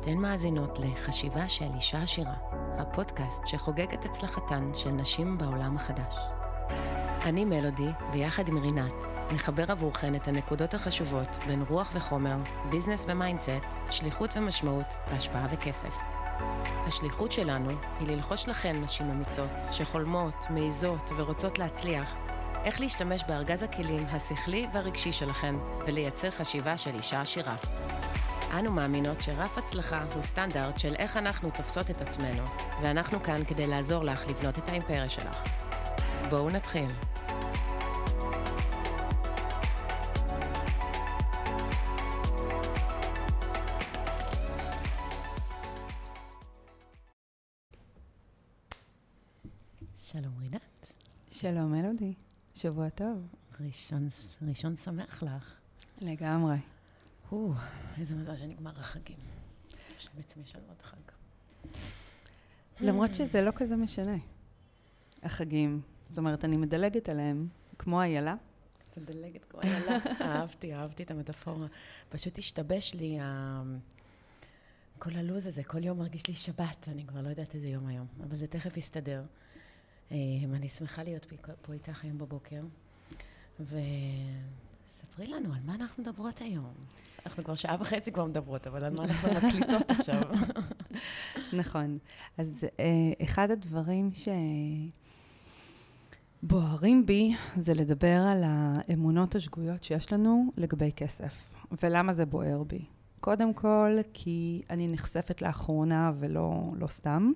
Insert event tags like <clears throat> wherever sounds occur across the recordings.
אתן מאזינות לחשיבה של אישה עשירה, הפודקאסט שחוגג את הצלחתן של נשים בעולם החדש. אני מלודי, ויחד עם רינת, נחבר עבורכן את הנקודות החשובות בין רוח וחומר, business ו-mindset, שליחות ומשמעות, והשפעה וכסף. השליחות שלנו היא ללחוש לכן נשים אמיצות, שחולמות, מעיזות ורוצות להצליח, איך להשתמש בארגז הכלים השכלי והרגשי שלכן, ולייצר חשיבה של אישה עשירה. אנו מאמינות שרף הצלחה הוא סטנדרט של איך אנחנו תופסות את עצמנו, ואנחנו כאן כדי לעזור לך לבנות את האימפריה שלך. בואו נתחיל. שלום רינת. שלום מלודי, שבוע טוב. ראשון, ראשון שמח לך. לגמרי. או, איזה מזל שנגמר החגים. יש בעצם יש לנו עוד חג. למרות שזה לא כזה משנה, החגים. זאת אומרת, אני מדלגת עליהם, כמו איילה. מדלגת כמו איילה. <laughs> אהבתי, אהבתי את המטאפורה. פשוט השתבש לי ה... כל הלו"ז הזה, כל יום מרגיש לי שבת, אני כבר לא יודעת איזה יום היום, אבל זה תכף יסתדר. אה, אני שמחה להיות פה- פה איתך היום בבוקר, וספרי לנו על מה אנחנו מדברות היום. אנחנו כבר שעה וחצי כבר מדברות, אבל על מה אנחנו מקליטות עכשיו? <laughs> נכון. אז אה, אחד הדברים שבוערים בי זה לדבר על האמונות השגויות שיש לנו לגבי כסף. ולמה זה בוער בי? קודם כל, כי אני נחשפת לאחרונה ולא לא סתם,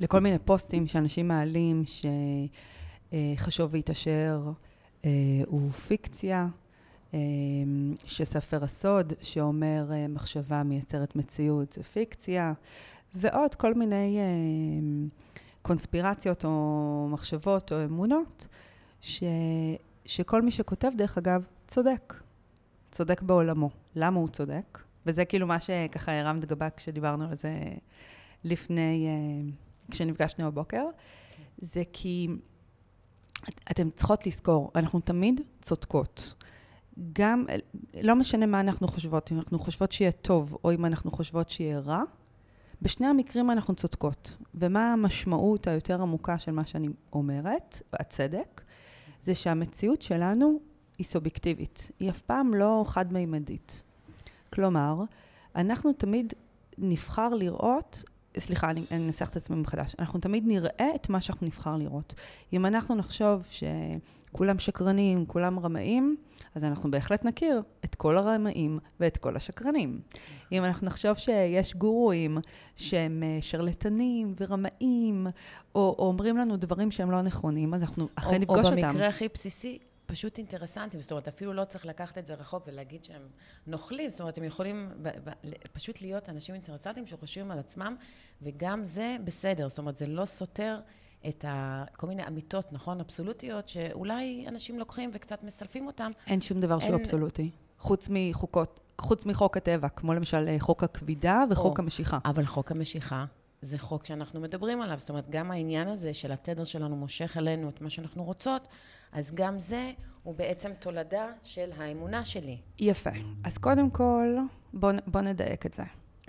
לכל מיני פוסטים שאנשים מעלים שחשוב והתעשר אה, הוא פיקציה, אה, שספר הסוד שאומר אה, מחשבה מייצרת מציאות זה פיקציה, ועוד כל מיני אה, קונספירציות או מחשבות או אמונות, ש, שכל מי שכותב, דרך אגב, צודק. צודק בעולמו. למה הוא צודק? וזה כאילו מה שככה הרמת גבה כשדיברנו על זה לפני, אה, כשנפגשנו בבוקר. זה כי את- אתן צריכות לזכור, אנחנו תמיד צודקות. גם, לא משנה מה אנחנו חושבות, אם אנחנו חושבות שיהיה טוב או אם אנחנו חושבות שיהיה רע, בשני המקרים אנחנו צודקות. ומה המשמעות היותר עמוקה של מה שאני אומרת, הצדק, זה שהמציאות שלנו היא סובייקטיבית. היא אף פעם לא חד-מימדית. כלומר, אנחנו תמיד נבחר לראות, סליחה, אני אנסח את עצמי מחדש, אנחנו תמיד נראה את מה שאנחנו נבחר לראות. אם אנחנו נחשוב שכולם שקרנים, כולם רמאים, אז אנחנו בהחלט נכיר את כל הרמאים ואת כל השקרנים. אם אנחנו נחשוב שיש גורואים שהם אה, שרלטנים ורמאים, או, או אומרים לנו דברים שהם לא נכונים, אז אנחנו אכן נפגוש או אותם. במקרה הכי בסיסי, פשוט אינטרסנטים. זאת אומרת, אפילו לא צריך לקחת את זה רחוק ולהגיד שהם נוכלים. זאת אומרת, הם יכולים ב- ב- פשוט להיות אנשים אינטרסנטים שחושבים על עצמם, וגם זה בסדר. זאת אומרת, זה לא סותר את ה... כל מיני אמיתות, נכון? אבסולוטיות, שאולי אנשים לוקחים וקצת מסלפים אותם. אין שום דבר שהוא אין- אבסולוטי, חוץ מחוקות, חוץ מחוק הטבע, כמו למשל אה, חוק הכבידה וחוק או. המשיכה. אבל חוק המשיכה זה חוק שאנחנו מדברים עליו. זאת אומרת, גם העניין הזה של התדר שלנו מושך אלינו את מה שאנחנו רוצות, אז גם זה הוא בעצם תולדה של האמונה שלי. יפה. אז קודם כל, בואו בוא נדייק את זה,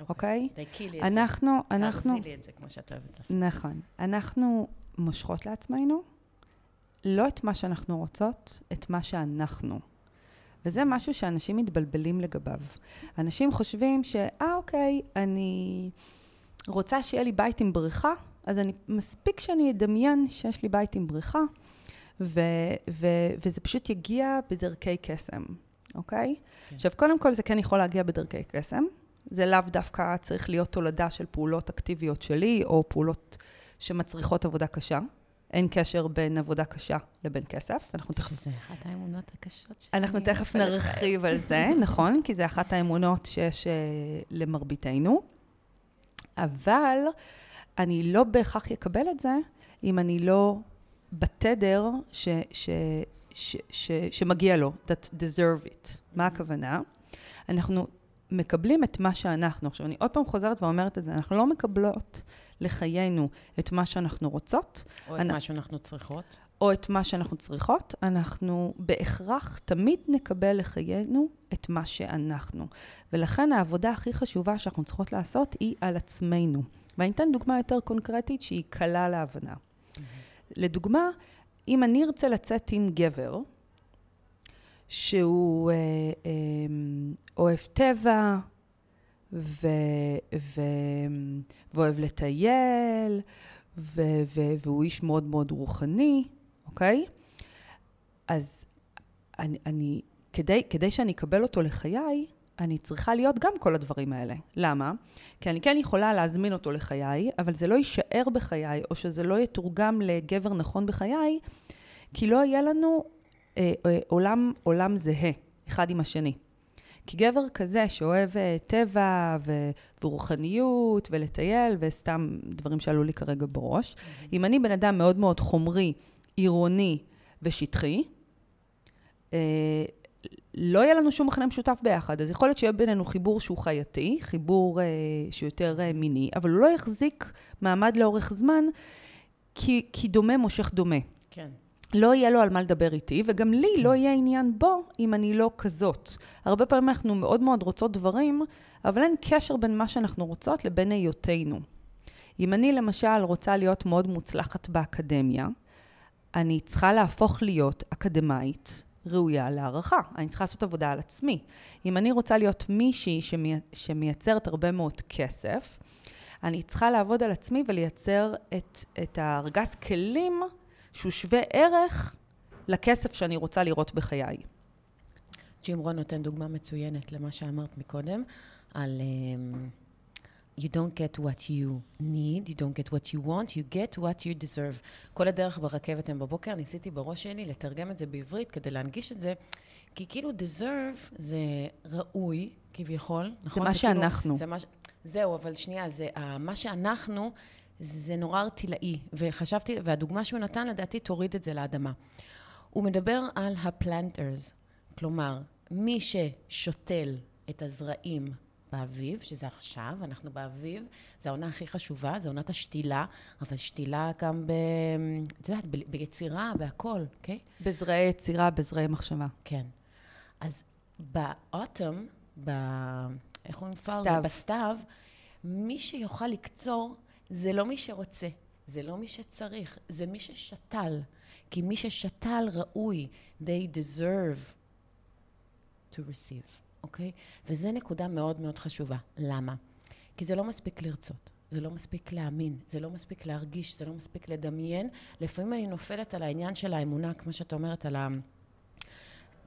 אוקיי? דייקי לי את זה. אנחנו, אנחנו, תארזי לי את זה, כמו שאת אוהבת לעשות. נכון. אנחנו מושכות לעצמנו לא את מה שאנחנו רוצות, את מה שאנחנו. וזה משהו שאנשים מתבלבלים לגביו. אנשים חושבים ש, אה, אוקיי, אני רוצה שיהיה לי בית עם בריכה, אז אני, מספיק שאני אדמיין שיש לי בית עם בריכה, ו, ו, וזה פשוט יגיע בדרכי קסם, אוקיי? כן. עכשיו, קודם כל זה כן יכול להגיע בדרכי קסם. זה לאו דווקא צריך להיות תולדה של פעולות אקטיביות שלי, או פעולות שמצריכות עבודה קשה. אין קשר בין עבודה קשה לבין כסף. אנחנו תכף, שזה אחת האמונות הקשות שלי. אנחנו תכף נרחיב על זה, <laughs> נכון? כי זה אחת האמונות שיש uh, למרביתנו. אבל אני לא בהכרח אקבל את זה אם אני לא בתדר ש, ש, ש, ש, שמגיע לו, that deserve it. מה הכוונה? אנחנו מקבלים את מה שאנחנו. עכשיו, אני עוד פעם חוזרת ואומרת את זה, אנחנו לא מקבלות לחיינו את מה שאנחנו רוצות, או את אני- מה שאנחנו צריכות. או את מה שאנחנו צריכות, אנחנו בהכרח תמיד נקבל לחיינו את מה שאנחנו. ולכן העבודה הכי חשובה שאנחנו צריכות לעשות היא על עצמנו. ואני אתן דוגמה יותר קונקרטית שהיא קלה להבנה. Mm-hmm. לדוגמה, אם אני ארצה לצאת עם גבר, שהוא אה, אה, אוהב טבע, ו, ו, ואוהב לטייל, ו, ו, והוא איש מאוד מאוד רוחני, אוקיי? אז אני, אני כדי, כדי שאני אקבל אותו לחיי, אני צריכה להיות גם כל הדברים האלה. למה? כי אני כן יכולה להזמין אותו לחיי, אבל זה לא יישאר בחיי, או שזה לא יתורגם לגבר נכון בחיי, כי לא יהיה לנו אה, אה, עולם, עולם זהה, אחד עם השני. כי גבר כזה שאוהב אה, טבע ו- ורוחניות ולטייל, וסתם דברים שעלו לי כרגע בראש. אם אני בן אדם מאוד מאוד חומרי, עירוני ושטחי, אה, לא יהיה לנו שום מכנה משותף ביחד. אז יכול להיות שיהיה בינינו חיבור שהוא חייתי, חיבור אה, שהוא יותר אה, מיני, אבל הוא לא יחזיק מעמד לאורך זמן, כי, כי דומה מושך דומה. כן. לא יהיה לו על מה לדבר איתי, וגם לי כן. לא יהיה עניין בו אם אני לא כזאת. הרבה פעמים אנחנו מאוד מאוד רוצות דברים, אבל אין קשר בין מה שאנחנו רוצות לבין היותנו. אם אני למשל רוצה להיות מאוד מוצלחת באקדמיה, אני צריכה להפוך להיות אקדמאית ראויה להערכה. אני צריכה לעשות עבודה על עצמי. אם אני רוצה להיות מישהי שמי, שמייצרת הרבה מאוד כסף, אני צריכה לעבוד על עצמי ולייצר את, את הארגז כלים שהוא שווה ערך לכסף שאני רוצה לראות בחיי. ג'ים רון נותן דוגמה מצוינת למה שאמרת מקודם, על... Um... you don't get what you need, you don't get what you want, you get what you deserve. כל הדרך ברכבת הם בבוקר, ניסיתי בראש שלי לתרגם את זה בעברית כדי להנגיש את זה, כי כאילו deserve זה ראוי, כביכול, נכון? זה מה זה שאנחנו. כאילו, זה מה, זהו, אבל שנייה, זה, uh, מה שאנחנו, זה נורא ארטילאי, וחשבתי, והדוגמה שהוא נתן, לדעתי, תוריד את זה לאדמה. הוא מדבר על הפלנטרס, כלומר, מי ששותל את הזרעים באביב, שזה עכשיו, אנחנו באביב, זו העונה הכי חשובה, זו עונת השתילה, אבל שתילה גם ב... את יודעת, ב... ביצירה, בהכל, אוקיי? Okay? בזרעי יצירה, בזרעי מחשבה. כן. אז באוטום, ב... איך אומרים פארל? בסתיו, מי שיוכל לקצור זה לא מי שרוצה, זה לא מי שצריך, זה מי ששתל. כי מי ששתל ראוי, they deserve to receive. אוקיי? וזו נקודה מאוד מאוד חשובה. למה? כי זה לא מספיק לרצות, זה לא מספיק להאמין, זה לא מספיק להרגיש, זה לא מספיק לדמיין. לפעמים אני נופלת על העניין של האמונה, כמו שאת אומרת, על ה...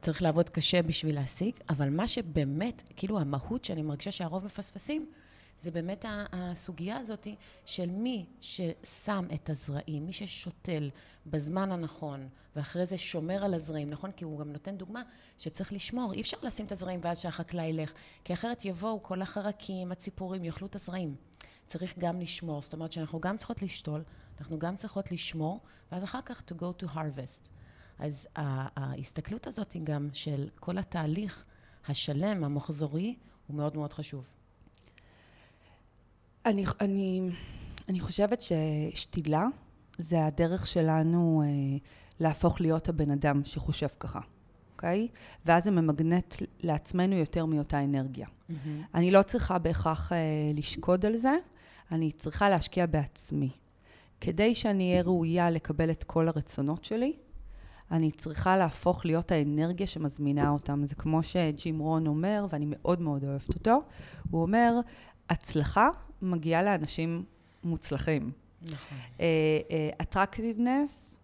צריך לעבוד קשה בשביל להשיג, אבל מה שבאמת, כאילו המהות שאני מרגישה שהרוב מפספסים, זה באמת הסוגיה הזאת של מי ששם את הזרעים, מי ששותל בזמן הנכון, ואחרי זה שומר על הזרעים, נכון? כי הוא גם נותן דוגמה שצריך לשמור, אי אפשר לשים את הזרעים ואז שהחקלאי ילך, כי אחרת יבואו כל החרקים, הציפורים, יאכלו את הזרעים. צריך גם לשמור, זאת אומרת שאנחנו גם צריכות לשתול, אנחנו גם צריכות לשמור, ואז אחר כך to go to harvest. אז ההסתכלות הזאת היא גם של כל התהליך השלם, המחזורי, הוא מאוד מאוד חשוב. אני, אני, אני חושבת ששתילה זה הדרך שלנו אה, להפוך להיות הבן אדם שחושב ככה, אוקיי? ואז זה ממגנט לעצמנו יותר מאותה אנרגיה. Mm-hmm. אני לא צריכה בהכרח אה, לשקוד על זה, אני צריכה להשקיע בעצמי. כדי שאני אהיה ראויה לקבל את כל הרצונות שלי, אני צריכה להפוך להיות האנרגיה שמזמינה אותם. זה כמו שג'ים רון אומר, ואני מאוד מאוד אוהבת אותו, הוא אומר, הצלחה מגיעה לאנשים מוצלחים. נכון. אטרקטיבנס,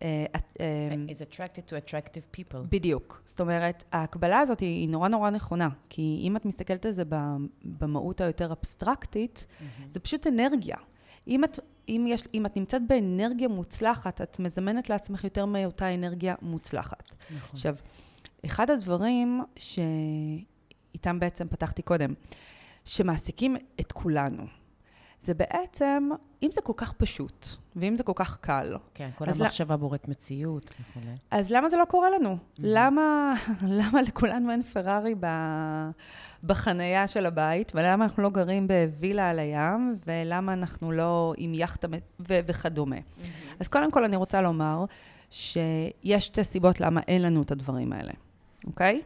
uh, uh, uh, is attracted to attractive people. בדיוק. זאת אומרת, ההקבלה הזאת היא נורא נורא נכונה, כי אם את מסתכלת על זה במהות היותר אבסטרקטית, mm-hmm. זה פשוט אנרגיה. אם את, אם, יש, אם את נמצאת באנרגיה מוצלחת, את מזמנת לעצמך יותר מאותה אנרגיה מוצלחת. נכון. עכשיו, אחד הדברים שאיתם בעצם פתחתי קודם, שמעסיקים את כולנו. זה בעצם, אם זה כל כך פשוט, ואם זה כל כך קל, כן, כל המחשבה בוראת מציאות וכולי. אז למה זה לא קורה לנו? Mhm. למה, <laughs> למה לכולנו אין פרארי ב, בחנייה של הבית, ולמה אנחנו לא גרים בווילה על הים, ולמה אנחנו לא עם יאכטה ו- וכדומה. אז קודם כל אני רוצה לומר שיש שתי סיבות למה אין לנו את הדברים האלה, אוקיי?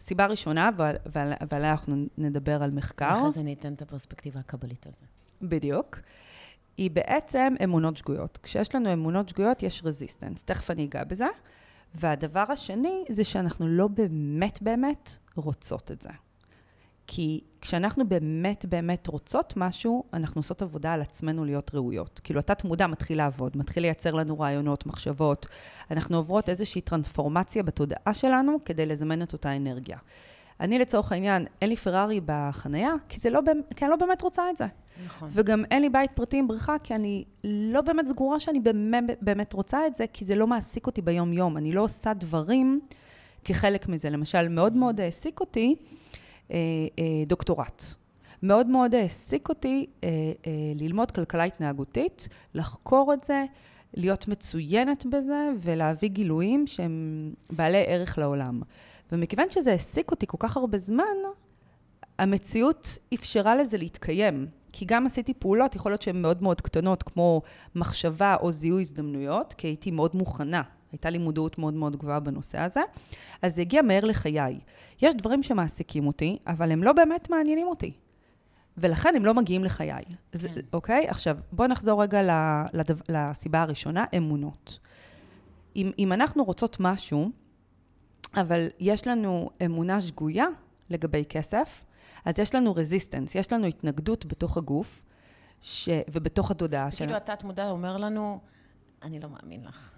סיבה ראשונה, ועל- ועל- ועליה אנחנו נדבר על מחקר. אחרי זה אני אתן את הפרספקטיבה הקבלית הזו. בדיוק. היא בעצם אמונות שגויות. כשיש לנו אמונות שגויות, יש רזיסטנס. תכף אני אגע בזה. והדבר השני זה שאנחנו לא באמת באמת רוצות את זה. כי כשאנחנו באמת באמת רוצות משהו, אנחנו עושות עבודה על עצמנו להיות ראויות. כאילו, התת מודע מתחיל לעבוד, מתחיל לייצר לנו רעיונות, מחשבות. אנחנו עוברות איזושהי טרנספורמציה בתודעה שלנו כדי לזמן את אותה אנרגיה. אני לצורך העניין, אין לי פרארי בחנייה, כי, זה לא, כי אני לא באמת רוצה את זה. נכון. וגם אין לי בית פרטי עם בריכה, כי אני לא באמת סגורה שאני באמת, באמת רוצה את זה, כי זה לא מעסיק אותי ביום-יום. אני לא עושה דברים כחלק מזה. למשל, מאוד מאוד העסיק אותי דוקטורט. מאוד מאוד העסיק אותי אה, אה, ללמוד כלכלה התנהגותית, לחקור את זה, להיות מצוינת בזה ולהביא גילויים שהם בעלי ערך לעולם. ומכיוון שזה העסיק אותי כל כך הרבה זמן, המציאות אפשרה לזה להתקיים. כי גם עשיתי פעולות, יכול להיות שהן מאוד מאוד קטנות, כמו מחשבה או זיהוי הזדמנויות, כי הייתי מאוד מוכנה. הייתה לי מודעות מאוד מאוד גבוהה בנושא הזה. אז זה הגיע מהר לחיי. יש דברים שמעסיקים אותי, אבל הם לא באמת מעניינים אותי. ולכן הם לא מגיעים לחיי. זה, כן. אוקיי? עכשיו, בואו נחזור רגע לדו, לסיבה הראשונה, אמונות. אם, אם אנחנו רוצות משהו, אבל יש לנו אמונה שגויה לגבי כסף, אז יש לנו רזיסטנס, יש לנו התנגדות בתוך הגוף ש... ובתוך התודעה זה כאילו שלנו. התת-מודע אומר לנו, אני לא מאמין לך.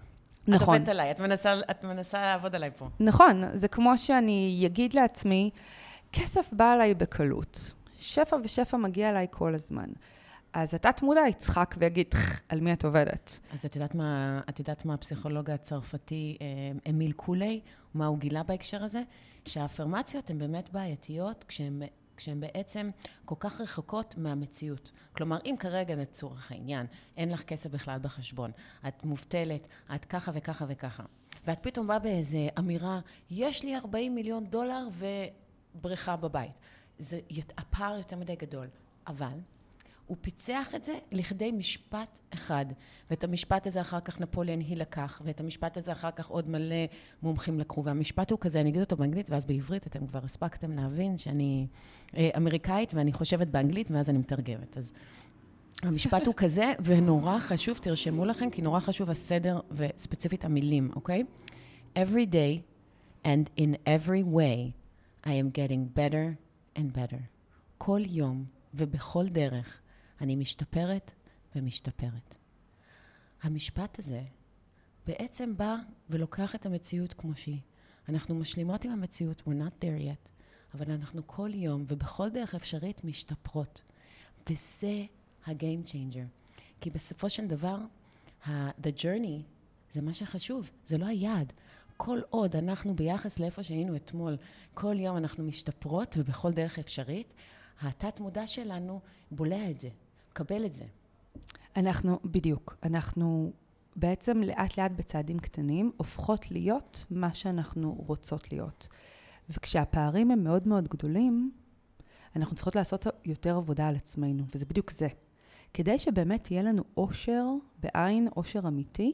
נכון. את עובדת עליי, את מנסה, את מנסה לעבוד עליי פה. נכון, זה כמו שאני אגיד לעצמי, כסף בא אליי בקלות, שפע ושפע מגיע אליי כל הזמן. אז התת-מודע יצחק ויגיד, "טח, על מי את עובדת? אז את יודעת מה, את יודעת מה הפסיכולוג הצרפתי אה, אמיל קולי, מה הוא גילה בהקשר הזה? שהאפרמציות הן באמת בעייתיות כשהן, כשהן בעצם כל כך רחוקות מהמציאות. כלומר, אם כרגע, לצורך העניין, אין לך כסף בכלל בחשבון, את מובטלת, את ככה וככה וככה, ואת פתאום באה באיזו אמירה, יש לי 40 מיליון דולר ובריכה בבית. זה, הפער יותר מדי גדול. אבל הוא פיצח את זה לכדי משפט אחד, ואת המשפט הזה אחר כך נפוליאן היל לקח, ואת המשפט הזה אחר כך עוד מלא מומחים לקחו, והמשפט הוא כזה, אני אגיד אותו באנגלית, ואז בעברית אתם כבר הספקתם להבין שאני אה, אמריקאית ואני חושבת באנגלית, ואז אני מתרגמת. אז המשפט הוא כזה, <laughs> ונורא חשוב, תרשמו לכם, כי נורא חשוב הסדר וספציפית המילים, אוקיי? Every day and in every way I am getting better and better. כל יום ובכל דרך אני משתפרת ומשתפרת. המשפט הזה בעצם בא ולוקח את המציאות כמו שהיא. אנחנו משלימות עם המציאות, we're not there yet, אבל אנחנו כל יום ובכל דרך אפשרית משתפרות. וזה ה-game changer. כי בסופו של דבר, the journey זה מה שחשוב, זה לא היעד. כל עוד אנחנו ביחס לאיפה שהיינו אתמול, כל יום אנחנו משתפרות ובכל דרך אפשרית, התת-מודע שלנו בולע את זה, מקבל את זה. אנחנו, בדיוק, אנחנו בעצם לאט לאט בצעדים קטנים הופכות להיות מה שאנחנו רוצות להיות. וכשהפערים הם מאוד מאוד גדולים, אנחנו צריכות לעשות יותר עבודה על עצמנו, וזה בדיוק זה. כדי שבאמת יהיה לנו אושר בעין, אושר אמיתי,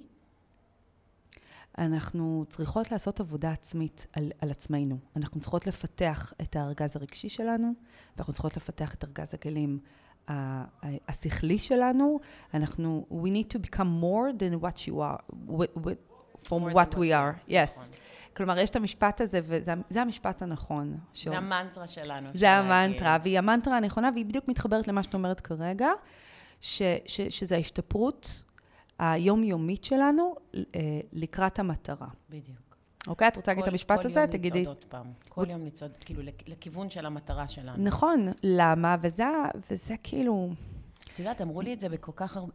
אנחנו צריכות לעשות עבודה עצמית על, על עצמנו. אנחנו צריכות לפתח את הארגז הרגשי שלנו, ואנחנו צריכות לפתח את ארגז הכלים השכלי שלנו. אנחנו, we need to become more than what you are, with, with, from what we are. are. Yes. נכון. כלומר, יש את המשפט הזה, וזה זה המשפט הנכון. זה המנטרה שלנו. של זה המנטרה. והיא המנטרה הנכונה, והיא בדיוק מתחברת למה שאת אומרת כרגע, ש, ש, שזה ההשתפרות היומיומית שלנו אה, לקראת המטרה. בדיוק. אוקיי? את רוצה להגיד את כל- המשפט כל הזה? יום תגידי. לצעוד עוד פעם. כל יום לצעוד, כאילו, לכ- לכיוון של המטרה שלנו. נכון, למה? וזה, וזה כאילו... את יודעת, אמרו לי את זה בכל כך הרבה...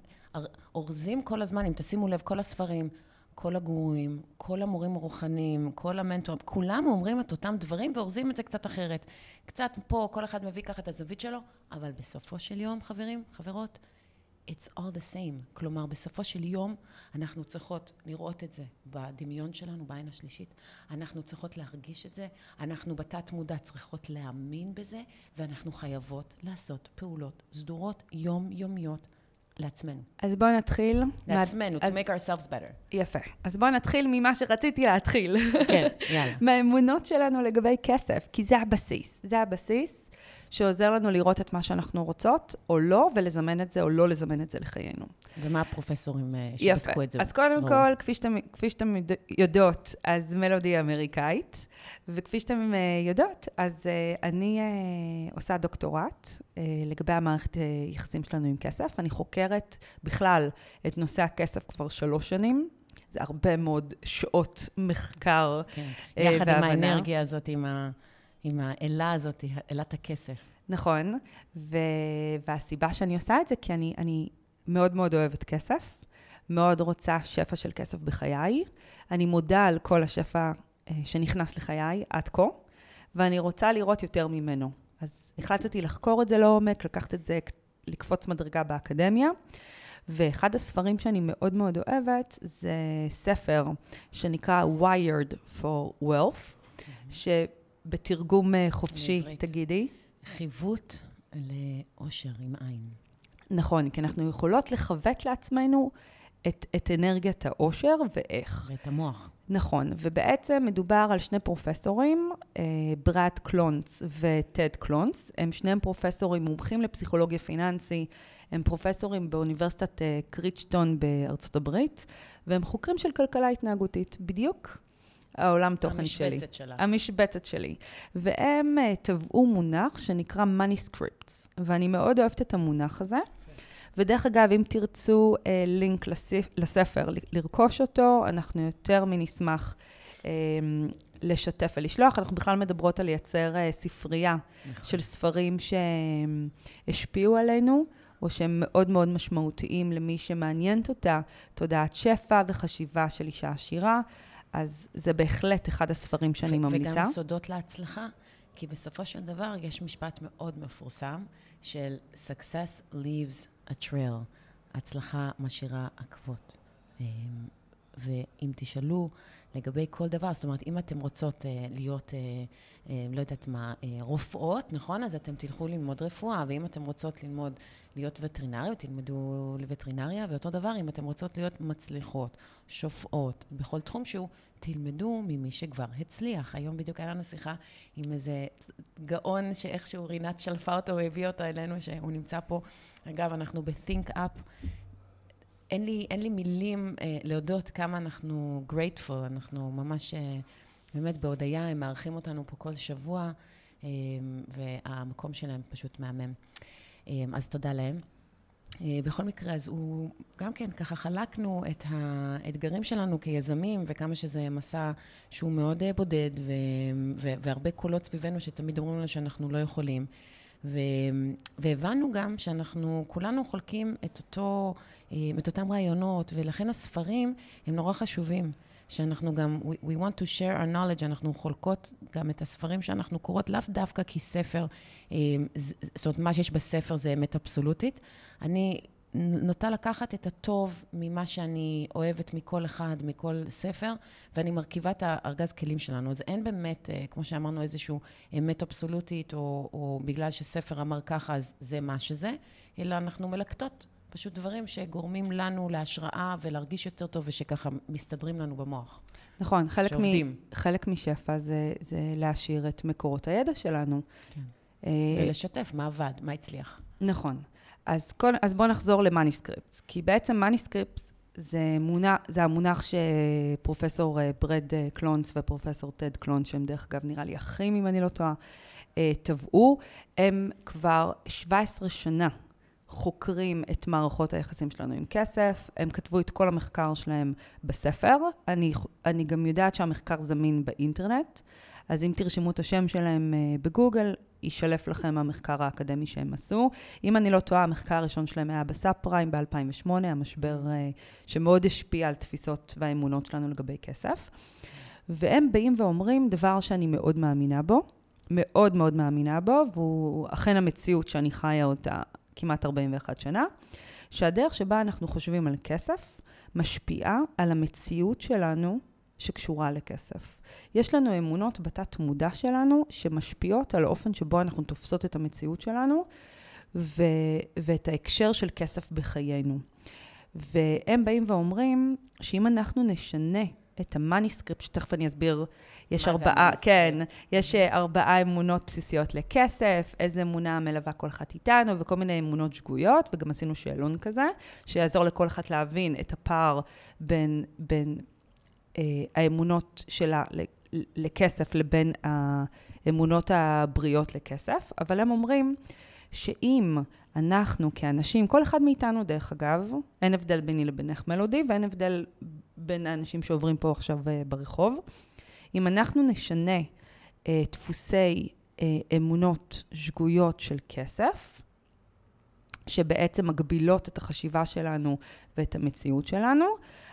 אורזים כל הזמן, אם תשימו לב, כל הספרים, כל הגורואים, כל המורים הרוחניים, כל המנטורים, כולם אומרים את אותם דברים ואורזים את זה קצת אחרת. קצת פה, כל אחד מביא ככה את הזווית שלו, אבל בסופו של יום, חברים, חברות, it's all the same. כלומר, בסופו של יום אנחנו צריכות לראות את זה בדמיון שלנו, בעין השלישית. אנחנו צריכות להרגיש את זה, אנחנו בתת מודע צריכות להאמין בזה, ואנחנו חייבות לעשות פעולות סדורות, יומיומיות, לעצמנו. אז בואו נתחיל. לעצמנו, to make ourselves better. יפה. אז בואו נתחיל ממה שרציתי להתחיל. כן, יאללה. <laughs> מהאמונות שלנו לגבי כסף, כי זה הבסיס. זה הבסיס שעוזר לנו לראות את מה שאנחנו רוצות, או לא, ולזמן את זה או לא לזמן את זה לחיינו. ומה הפרופסורים אה, יפה. שבדקו את זה? אז קודם ברור. כל, כפי שאתם, כפי שאתם יודע- יודעות, אז מלודי היא אמריקאית, וכפי שאתם אה, יודעות, אז אה, אני עושה דוקטורט לגבי המערכת יחסים שלנו עם כסף. אני חוקרת בכלל את נושא הכסף כבר שלוש שנים. זה הרבה מאוד שעות מחקר. כן. אה, יחד עם והבנה. האנרגיה הזאת, עם ה- עם האלה הזאת, אלת הכסף. נכון, ו... והסיבה שאני עושה את זה, כי אני, אני מאוד מאוד אוהבת כסף, מאוד רוצה שפע של כסף בחיי. אני מודה על כל השפע אה, שנכנס לחיי עד כה, ואני רוצה לראות יותר ממנו. אז החלטתי לחקור את זה לעומק, לקחת את זה, לקפוץ מדרגה באקדמיה. ואחד הספרים שאני מאוד מאוד אוהבת זה ספר שנקרא Wired for Wealth, שבתרגום אה, חופשי, לעברית. תגידי. חיווט לאושר עם עין. נכון, כי אנחנו יכולות לכוות לעצמנו את, את אנרגיית העושר ואיך. ואת המוח. נכון, ובעצם מדובר על שני פרופסורים, אה, ברד קלונץ וטד קלונץ. הם שניהם פרופסורים מומחים לפסיכולוגיה פיננסי, הם פרופסורים באוניברסיטת אה, קריצ'טון בארצות הברית, והם חוקרים של כלכלה התנהגותית, בדיוק העולם תוכן שלי. המשבצת שלה. המשבצת שלי. והם uh, טבעו מונח שנקרא money scripts, ואני מאוד אוהבת את המונח הזה. ודרך אגב, אם תרצו uh, לינק לספ... לספר, ל- לרכוש אותו, אנחנו יותר מנשמח um, לשתף ולשלוח. אנחנו בכלל מדברות על לייצר uh, ספרייה נכון. של ספרים שהשפיעו עלינו, או שהם מאוד מאוד משמעותיים למי שמעניינת אותה תודעת שפע וחשיבה של אישה עשירה. אז זה בהחלט אחד הספרים שאני ו- ממליצה. וגם סודות להצלחה, כי בסופו של דבר יש משפט מאוד מפורסם של success leaves a trail, הצלחה משאירה עקבות. אמ, ואם תשאלו לגבי כל דבר, זאת אומרת, אם אתן רוצות אה, להיות, אה, לא יודעת מה, אה, רופאות, נכון? אז אתן תלכו ללמוד רפואה, ואם אתן רוצות ללמוד להיות וטרינריות, תלמדו לווטרינריה, ואותו דבר, אם אתן רוצות להיות מצליחות, שופעות, בכל תחום שהוא, תלמדו ממי שכבר הצליח. היום בדיוק היה לנו שיחה עם איזה גאון שאיכשהו רינת שלפה אותו והביאה אותו אלינו, שהוא נמצא פה. אגב, אנחנו ב-think up. אין לי, אין לי מילים אה, להודות כמה אנחנו grateful, אנחנו ממש, אה, באמת בהודיה, הם מארחים אותנו פה כל שבוע, אה, והמקום שלהם פשוט מהמם. אה, אז תודה להם. אה, בכל מקרה, אז הוא, גם כן, ככה חלקנו את האתגרים שלנו כיזמים, וכמה שזה מסע שהוא מאוד בודד, ו, ו, והרבה קולות סביבנו שתמיד אומרים לנו שאנחנו לא יכולים. ו, והבנו גם שאנחנו כולנו חולקים את, אותו, את אותם רעיונות, ולכן הספרים הם נורא חשובים. שאנחנו גם, we, we want to share our knowledge, אנחנו חולקות גם את הספרים שאנחנו קוראות, לאו דווקא כי ספר, אה, זאת אומרת, מה שיש בספר זה אמת אבסולוטית. אני נוטה לקחת את הטוב ממה שאני אוהבת מכל אחד, מכל ספר, ואני מרכיבה את הארגז כלים שלנו. אז אין באמת, אה, כמו שאמרנו, איזושהי אמת אבסולוטית, או, או בגלל שספר אמר ככה, אז זה מה שזה, אלא אנחנו מלקטות פשוט דברים שגורמים לנו להשראה ולהרגיש יותר טוב, ושככה מסתדרים לנו במוח. נכון, חלק, מ. חלק מהשפע זה, זה להשאיר את מקורות הידע שלנו. כן. אה, ולשתף מה עבד, מה הצליח. נכון. אז, כל, אז בואו נחזור ל-money scripts, כי בעצם money scripts זה, מונח, זה המונח שפרופסור אה, ברד אה, קלונץ ופרופסור טד קלונץ, שהם דרך אגב נראה לי אחים, אם אני לא טועה, אה, טבעו. הם כבר 17 שנה חוקרים את מערכות היחסים שלנו עם כסף, הם כתבו את כל המחקר שלהם בספר. אני, אני גם יודעת שהמחקר זמין באינטרנט, אז אם תרשמו את השם שלהם אה, בגוגל, יישלף לכם המחקר האקדמי שהם עשו. אם אני לא טועה, המחקר הראשון שלהם היה בסאב פריים ב-2008, המשבר אה, שמאוד השפיע על תפיסות והאמונות שלנו לגבי כסף. והם באים ואומרים דבר שאני מאוד מאמינה בו, מאוד מאוד מאמינה בו, והוא אכן המציאות שאני חיה אותה כמעט 41 שנה, שהדרך שבה אנחנו חושבים על כסף משפיעה על המציאות שלנו שקשורה לכסף. יש לנו אמונות בתת מודע שלנו שמשפיעות על האופן שבו אנחנו תופסות את המציאות שלנו ו- ואת ההקשר של כסף בחיינו. והם באים ואומרים שאם אנחנו נשנה את המניסקריפט, שתכף אני אסביר, יש ארבעה, כן, יש אה, ארבעה אמונות בסיסיות לכסף, איזה אמונה מלווה כל אחת איתנו, וכל מיני אמונות שגויות, וגם עשינו שאלון כזה, שיעזור לכל אחת להבין את הפער בין, בין אה, האמונות שלה לכסף לבין האמונות הבריאות לכסף, אבל הם אומרים שאם אנחנו כאנשים, כל אחד מאיתנו דרך אגב, אין הבדל ביני לבינך מלודי ואין הבדל בין האנשים שעוברים פה עכשיו אה, ברחוב, אם אנחנו נשנה אה, דפוסי אה, אמונות שגויות של כסף, שבעצם מגבילות את החשיבה שלנו ואת המציאות שלנו,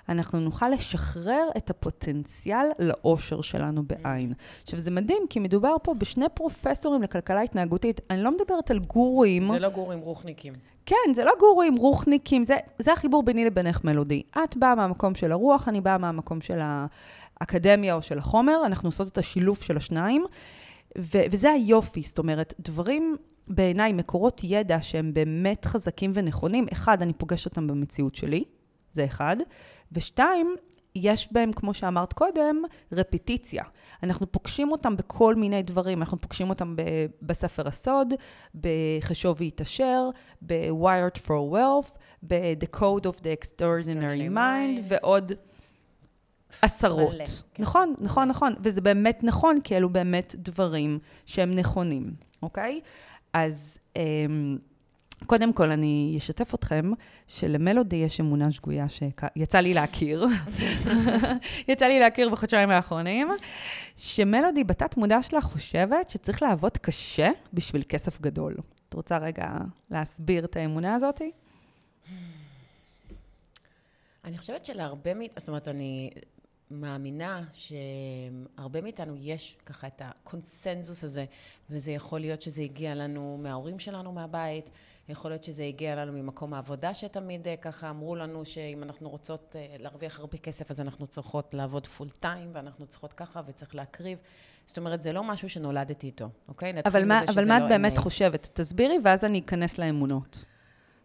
אנחנו נוכל לשחרר את הפוטנציאל לאושר שלנו בעין. עכשיו, זה מדהים, כי מדובר פה בשני פרופסורים לכלכלה התנהגותית. אני לא מדברת על גורואים. זה לא גורואים רוחניקים. כן, זה לא גורואים רוחניקים, זה, זה החיבור ביני לבינך מלודי. את באה מהמקום של הרוח, אני באה מהמקום של האקדמיה או של החומר, אנחנו עושות את השילוב של השניים, ו- וזה היופי, זאת אומרת, דברים בעיניי, מקורות ידע שהם באמת חזקים ונכונים, אחד, אני פוגשת אותם במציאות שלי, זה אחד, ושתיים, יש בהם, כמו שאמרת קודם, רפיטיציה. אנחנו פוגשים אותם בכל מיני דברים. אנחנו פוגשים אותם ב- בספר הסוד, בחשוב והתעשר, ב-Wired for Wealth, ב-The Code of the Extraordinary Mind, ועוד עשרות. מלא, כן. נכון, נכון, נכון. וזה באמת נכון, כי אלו באמת דברים שהם נכונים, אוקיי? אז... אמ, קודם כל, אני אשתף אתכם שלמלודי יש אמונה שגויה שיצא לי להכיר. <laughs> יצא לי להכיר בחודשיים האחרונים, שמלודי בתת מודע שלה חושבת שצריך לעבוד קשה בשביל כסף גדול. את רוצה רגע להסביר את האמונה הזאת? אני חושבת שלהרבה מאיתנו, זאת אומרת, אני מאמינה שהרבה מאיתנו יש ככה את הקונסנזוס הזה, וזה יכול להיות שזה הגיע לנו מההורים שלנו מהבית, יכול להיות שזה הגיע לנו ממקום העבודה שתמיד אה, ככה אמרו לנו שאם אנחנו רוצות אה, להרוויח הרבה כסף אז אנחנו צריכות לעבוד פול טיים ואנחנו צריכות ככה וצריך להקריב. זאת אומרת, זה לא משהו שנולדתי איתו, אוקיי? אבל מה, אבל מה לא את באמת אמת. חושבת? תסבירי ואז אני אכנס לאמונות.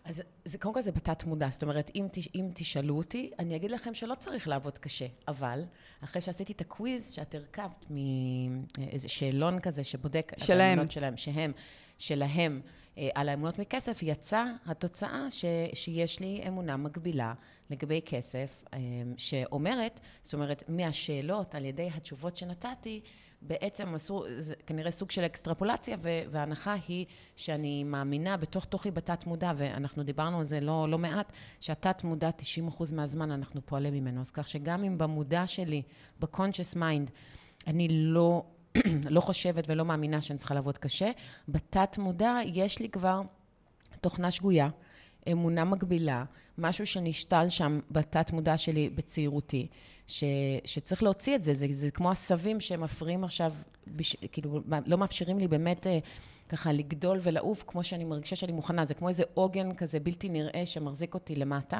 אז זה, קודם כל זה בתת מודע, זאת אומרת, אם, אם תשאלו אותי, אני אגיד לכם שלא צריך לעבוד קשה, אבל אחרי שעשיתי את הקוויז שאת הרכבת מאיזה שאלון כזה שבודק שלהם. את האמונות שלהם, שהם, שלהם, אה, על האמונות מכסף, יצא התוצאה ש, שיש לי אמונה מקבילה לגבי כסף, אה, שאומרת, זאת אומרת, מהשאלות על ידי התשובות שנתתי, בעצם עשו, זה כנראה סוג של אקסטרפולציה, וההנחה היא שאני מאמינה בתוך תוכי בתת מודע, ואנחנו דיברנו על זה לא, לא מעט, שהתת מודע 90% מהזמן אנחנו פועלים ממנו. אז כך שגם אם במודע שלי, ב-conscious mind, אני לא <clears throat> לא חושבת ולא מאמינה שאני צריכה לעבוד קשה. בתת מודע יש לי כבר תוכנה שגויה, אמונה מגבילה, משהו שנשתל שם בתת מודע שלי בצעירותי, ש, שצריך להוציא את זה. זה, זה כמו עשבים שמפריעים עכשיו, בש, כאילו, לא מאפשרים לי באמת... אה, ככה לגדול ולעוף כמו שאני מרגישה שאני מוכנה. זה כמו איזה עוגן כזה בלתי נראה שמחזיק אותי למטה.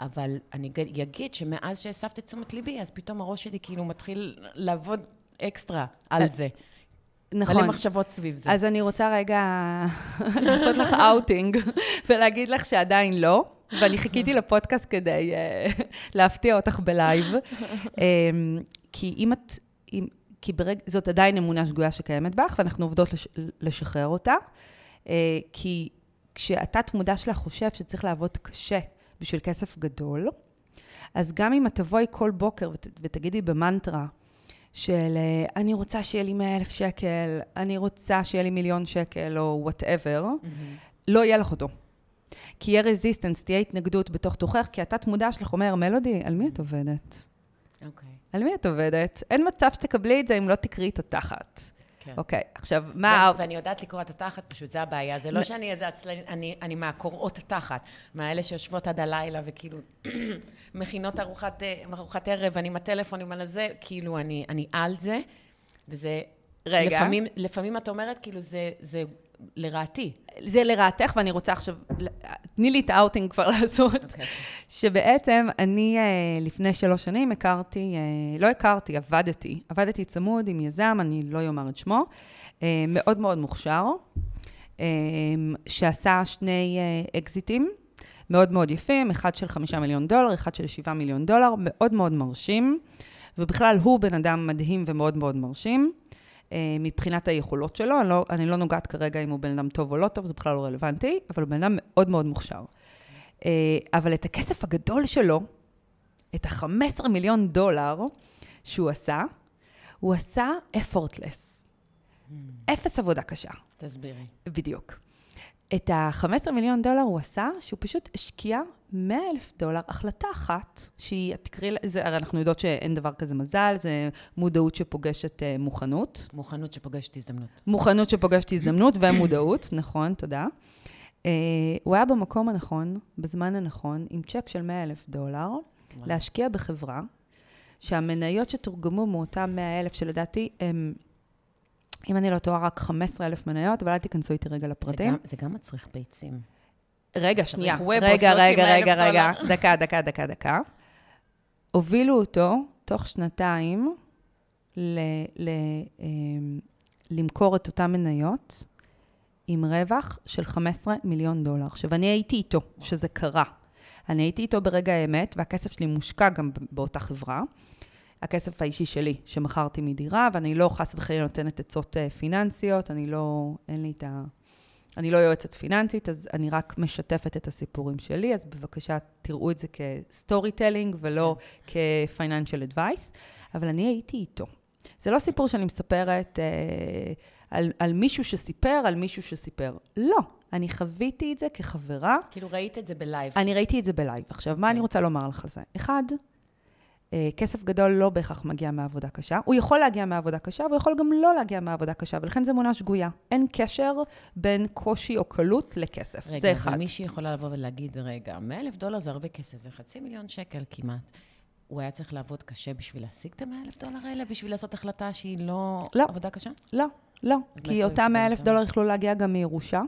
אבל אני אגיד שמאז שהסבת את תשומת ליבי, אז פתאום הראש שלי כאילו מתחיל לעבוד אקסטרה על זה. נכון. מלא מחשבות סביב זה. אז אני רוצה רגע <laughs> לעשות לך אאוטינג <laughs> ולהגיד לך שעדיין לא, ואני חיכיתי לפודקאסט כדי אה, <laughs> להפתיע אותך ב-live. אמ, כי אם את, אם, כי ברג, זאת עדיין אמונה שגויה שקיימת בך, ואנחנו עובדות לש, לשחרר אותה. Uh, כי כשהתת מודע שלך חושב שצריך לעבוד קשה בשביל כסף גדול, אז גם אם את תבואי כל בוקר ות, ותגידי במנטרה, של אה, אני רוצה שיהיה לי 100 אלף שקל, אני רוצה שיהיה לי מיליון שקל, או whatever, mm-hmm. לא יהיה לך אותו. כי יהיה resistance, תהיה התנגדות בתוך תוכך, כי התת מודע שלך אומר, מלודי, על מי את עובדת? אוקיי. Okay. על מי את עובדת? אין מצב שתקבלי את זה אם לא תקראי את התחת. כן. אוקיי, עכשיו, מה... ו- ואני יודעת לקרוע את התחת, פשוט זה הבעיה. זה לא שאני איזה עצלנית, אני, אני מהקורעות התחת. מהאלה שיושבות עד הלילה וכאילו <clears throat> מכינות ארוחת, אה, ארוחת ערב, אני עם הטלפון, עם הזה, כאילו, אני, אני על זה. וזה... רגע. לפעמים, לפעמים את אומרת, כאילו, זה, זה לרעתי. זה לרעתך, ואני רוצה עכשיו, תני לי את האאוטינג כבר <laughs> לעשות. אוקיי. שבעצם אני אה, לפני שלוש שנים הכרתי, אה, לא הכרתי, עבדתי. עבדתי צמוד עם יזם, אני לא אומר את שמו, אה, מאוד מאוד מוכשר, שעשה שני אקזיטים מאוד מאוד יפים, אחד של חמישה מיליון דולר, אחד של שבעה מיליון דולר, מאוד מאוד מרשים, ובכלל הוא בן אדם מדהים ומאוד מאוד מרשים. מבחינת היכולות שלו, אני לא, אני לא נוגעת כרגע אם הוא בן אדם טוב או לא טוב, זה בכלל לא רלוונטי, אבל הוא בן אדם מאוד מאוד מוכשר. אה, אבל את הכסף הגדול שלו, את ה-15 מיליון דולר שהוא עשה, הוא עשה effortless. אפס עבודה קשה. תסבירי. בדיוק. את ה-15 מיליון דולר הוא עשה, שהוא פשוט השקיע 100 אלף דולר, החלטה אחת, שהיא, תקראי לזה, הרי אנחנו יודעות שאין דבר כזה מזל, זה מודעות שפוגשת uh, מוכנות. מוכנות שפוגשת הזדמנות. מוכנות שפוגשת הזדמנות ומודעות, <coughs> נכון, תודה. Uh, הוא היה במקום הנכון, בזמן הנכון, עם צ'ק של 100 אלף דולר, להשקיע בחברה, שהמניות שתורגמו מאותם 100 אלף, שלדעתי הם, אם אני לא טועה, רק 15 אלף מניות, אבל אל תיכנסו איתי רגע לפרטים. זה גם, זה גם מצריך ביצים. רגע, שנייה. רגע, רגע, 100,000 רגע, רגע. דקה, דקה, דקה, דקה. הובילו אותו תוך שנתיים ל, ל, אמ, למכור את אותן מניות עם רווח של 15 מיליון דולר. עכשיו, אני הייתי איתו, שזה קרה. אני הייתי איתו ברגע האמת, והכסף שלי מושקע גם באותה חברה. הכסף האישי שלי, שמכרתי מדירה, ואני לא חס וחלילה נותנת עצות אה, פיננסיות, אני לא, אין לי את ה... אני לא יועצת פיננסית, אז אני רק משתפת את הסיפורים שלי, אז בבקשה תראו את זה כ storytelling ולא כ-financial advice, אבל אני הייתי איתו. זה לא סיפור שאני מספרת אה, על, על מישהו שסיפר, על מישהו שסיפר. לא, אני חוויתי את זה כחברה. כאילו ראית את זה ב live. אני ראיתי את זה ב live. עכשיו, מה כן. אני רוצה לומר לך על זה? אחד, כסף גדול לא בהכרח מגיע מעבודה קשה. הוא יכול להגיע מעבודה קשה, והוא יכול גם לא להגיע מעבודה קשה, ולכן זו אמונה שגויה. אין קשר בין קושי או קלות לכסף. רגע, זה אחד. אבל מישהי יכולה לבוא ולהגיד, רגע, 100 אלף דולר זה הרבה כסף, זה חצי מיליון שקל כמעט. הוא היה צריך לעבוד קשה בשביל להשיג את ה-100 אלף דולר האלה, בשביל לעשות החלטה שהיא לא, לא. עבודה קשה? לא, לא. כי אותם הוא 100 קיבל אלף? דולר יכלו להגיע גם מירושה.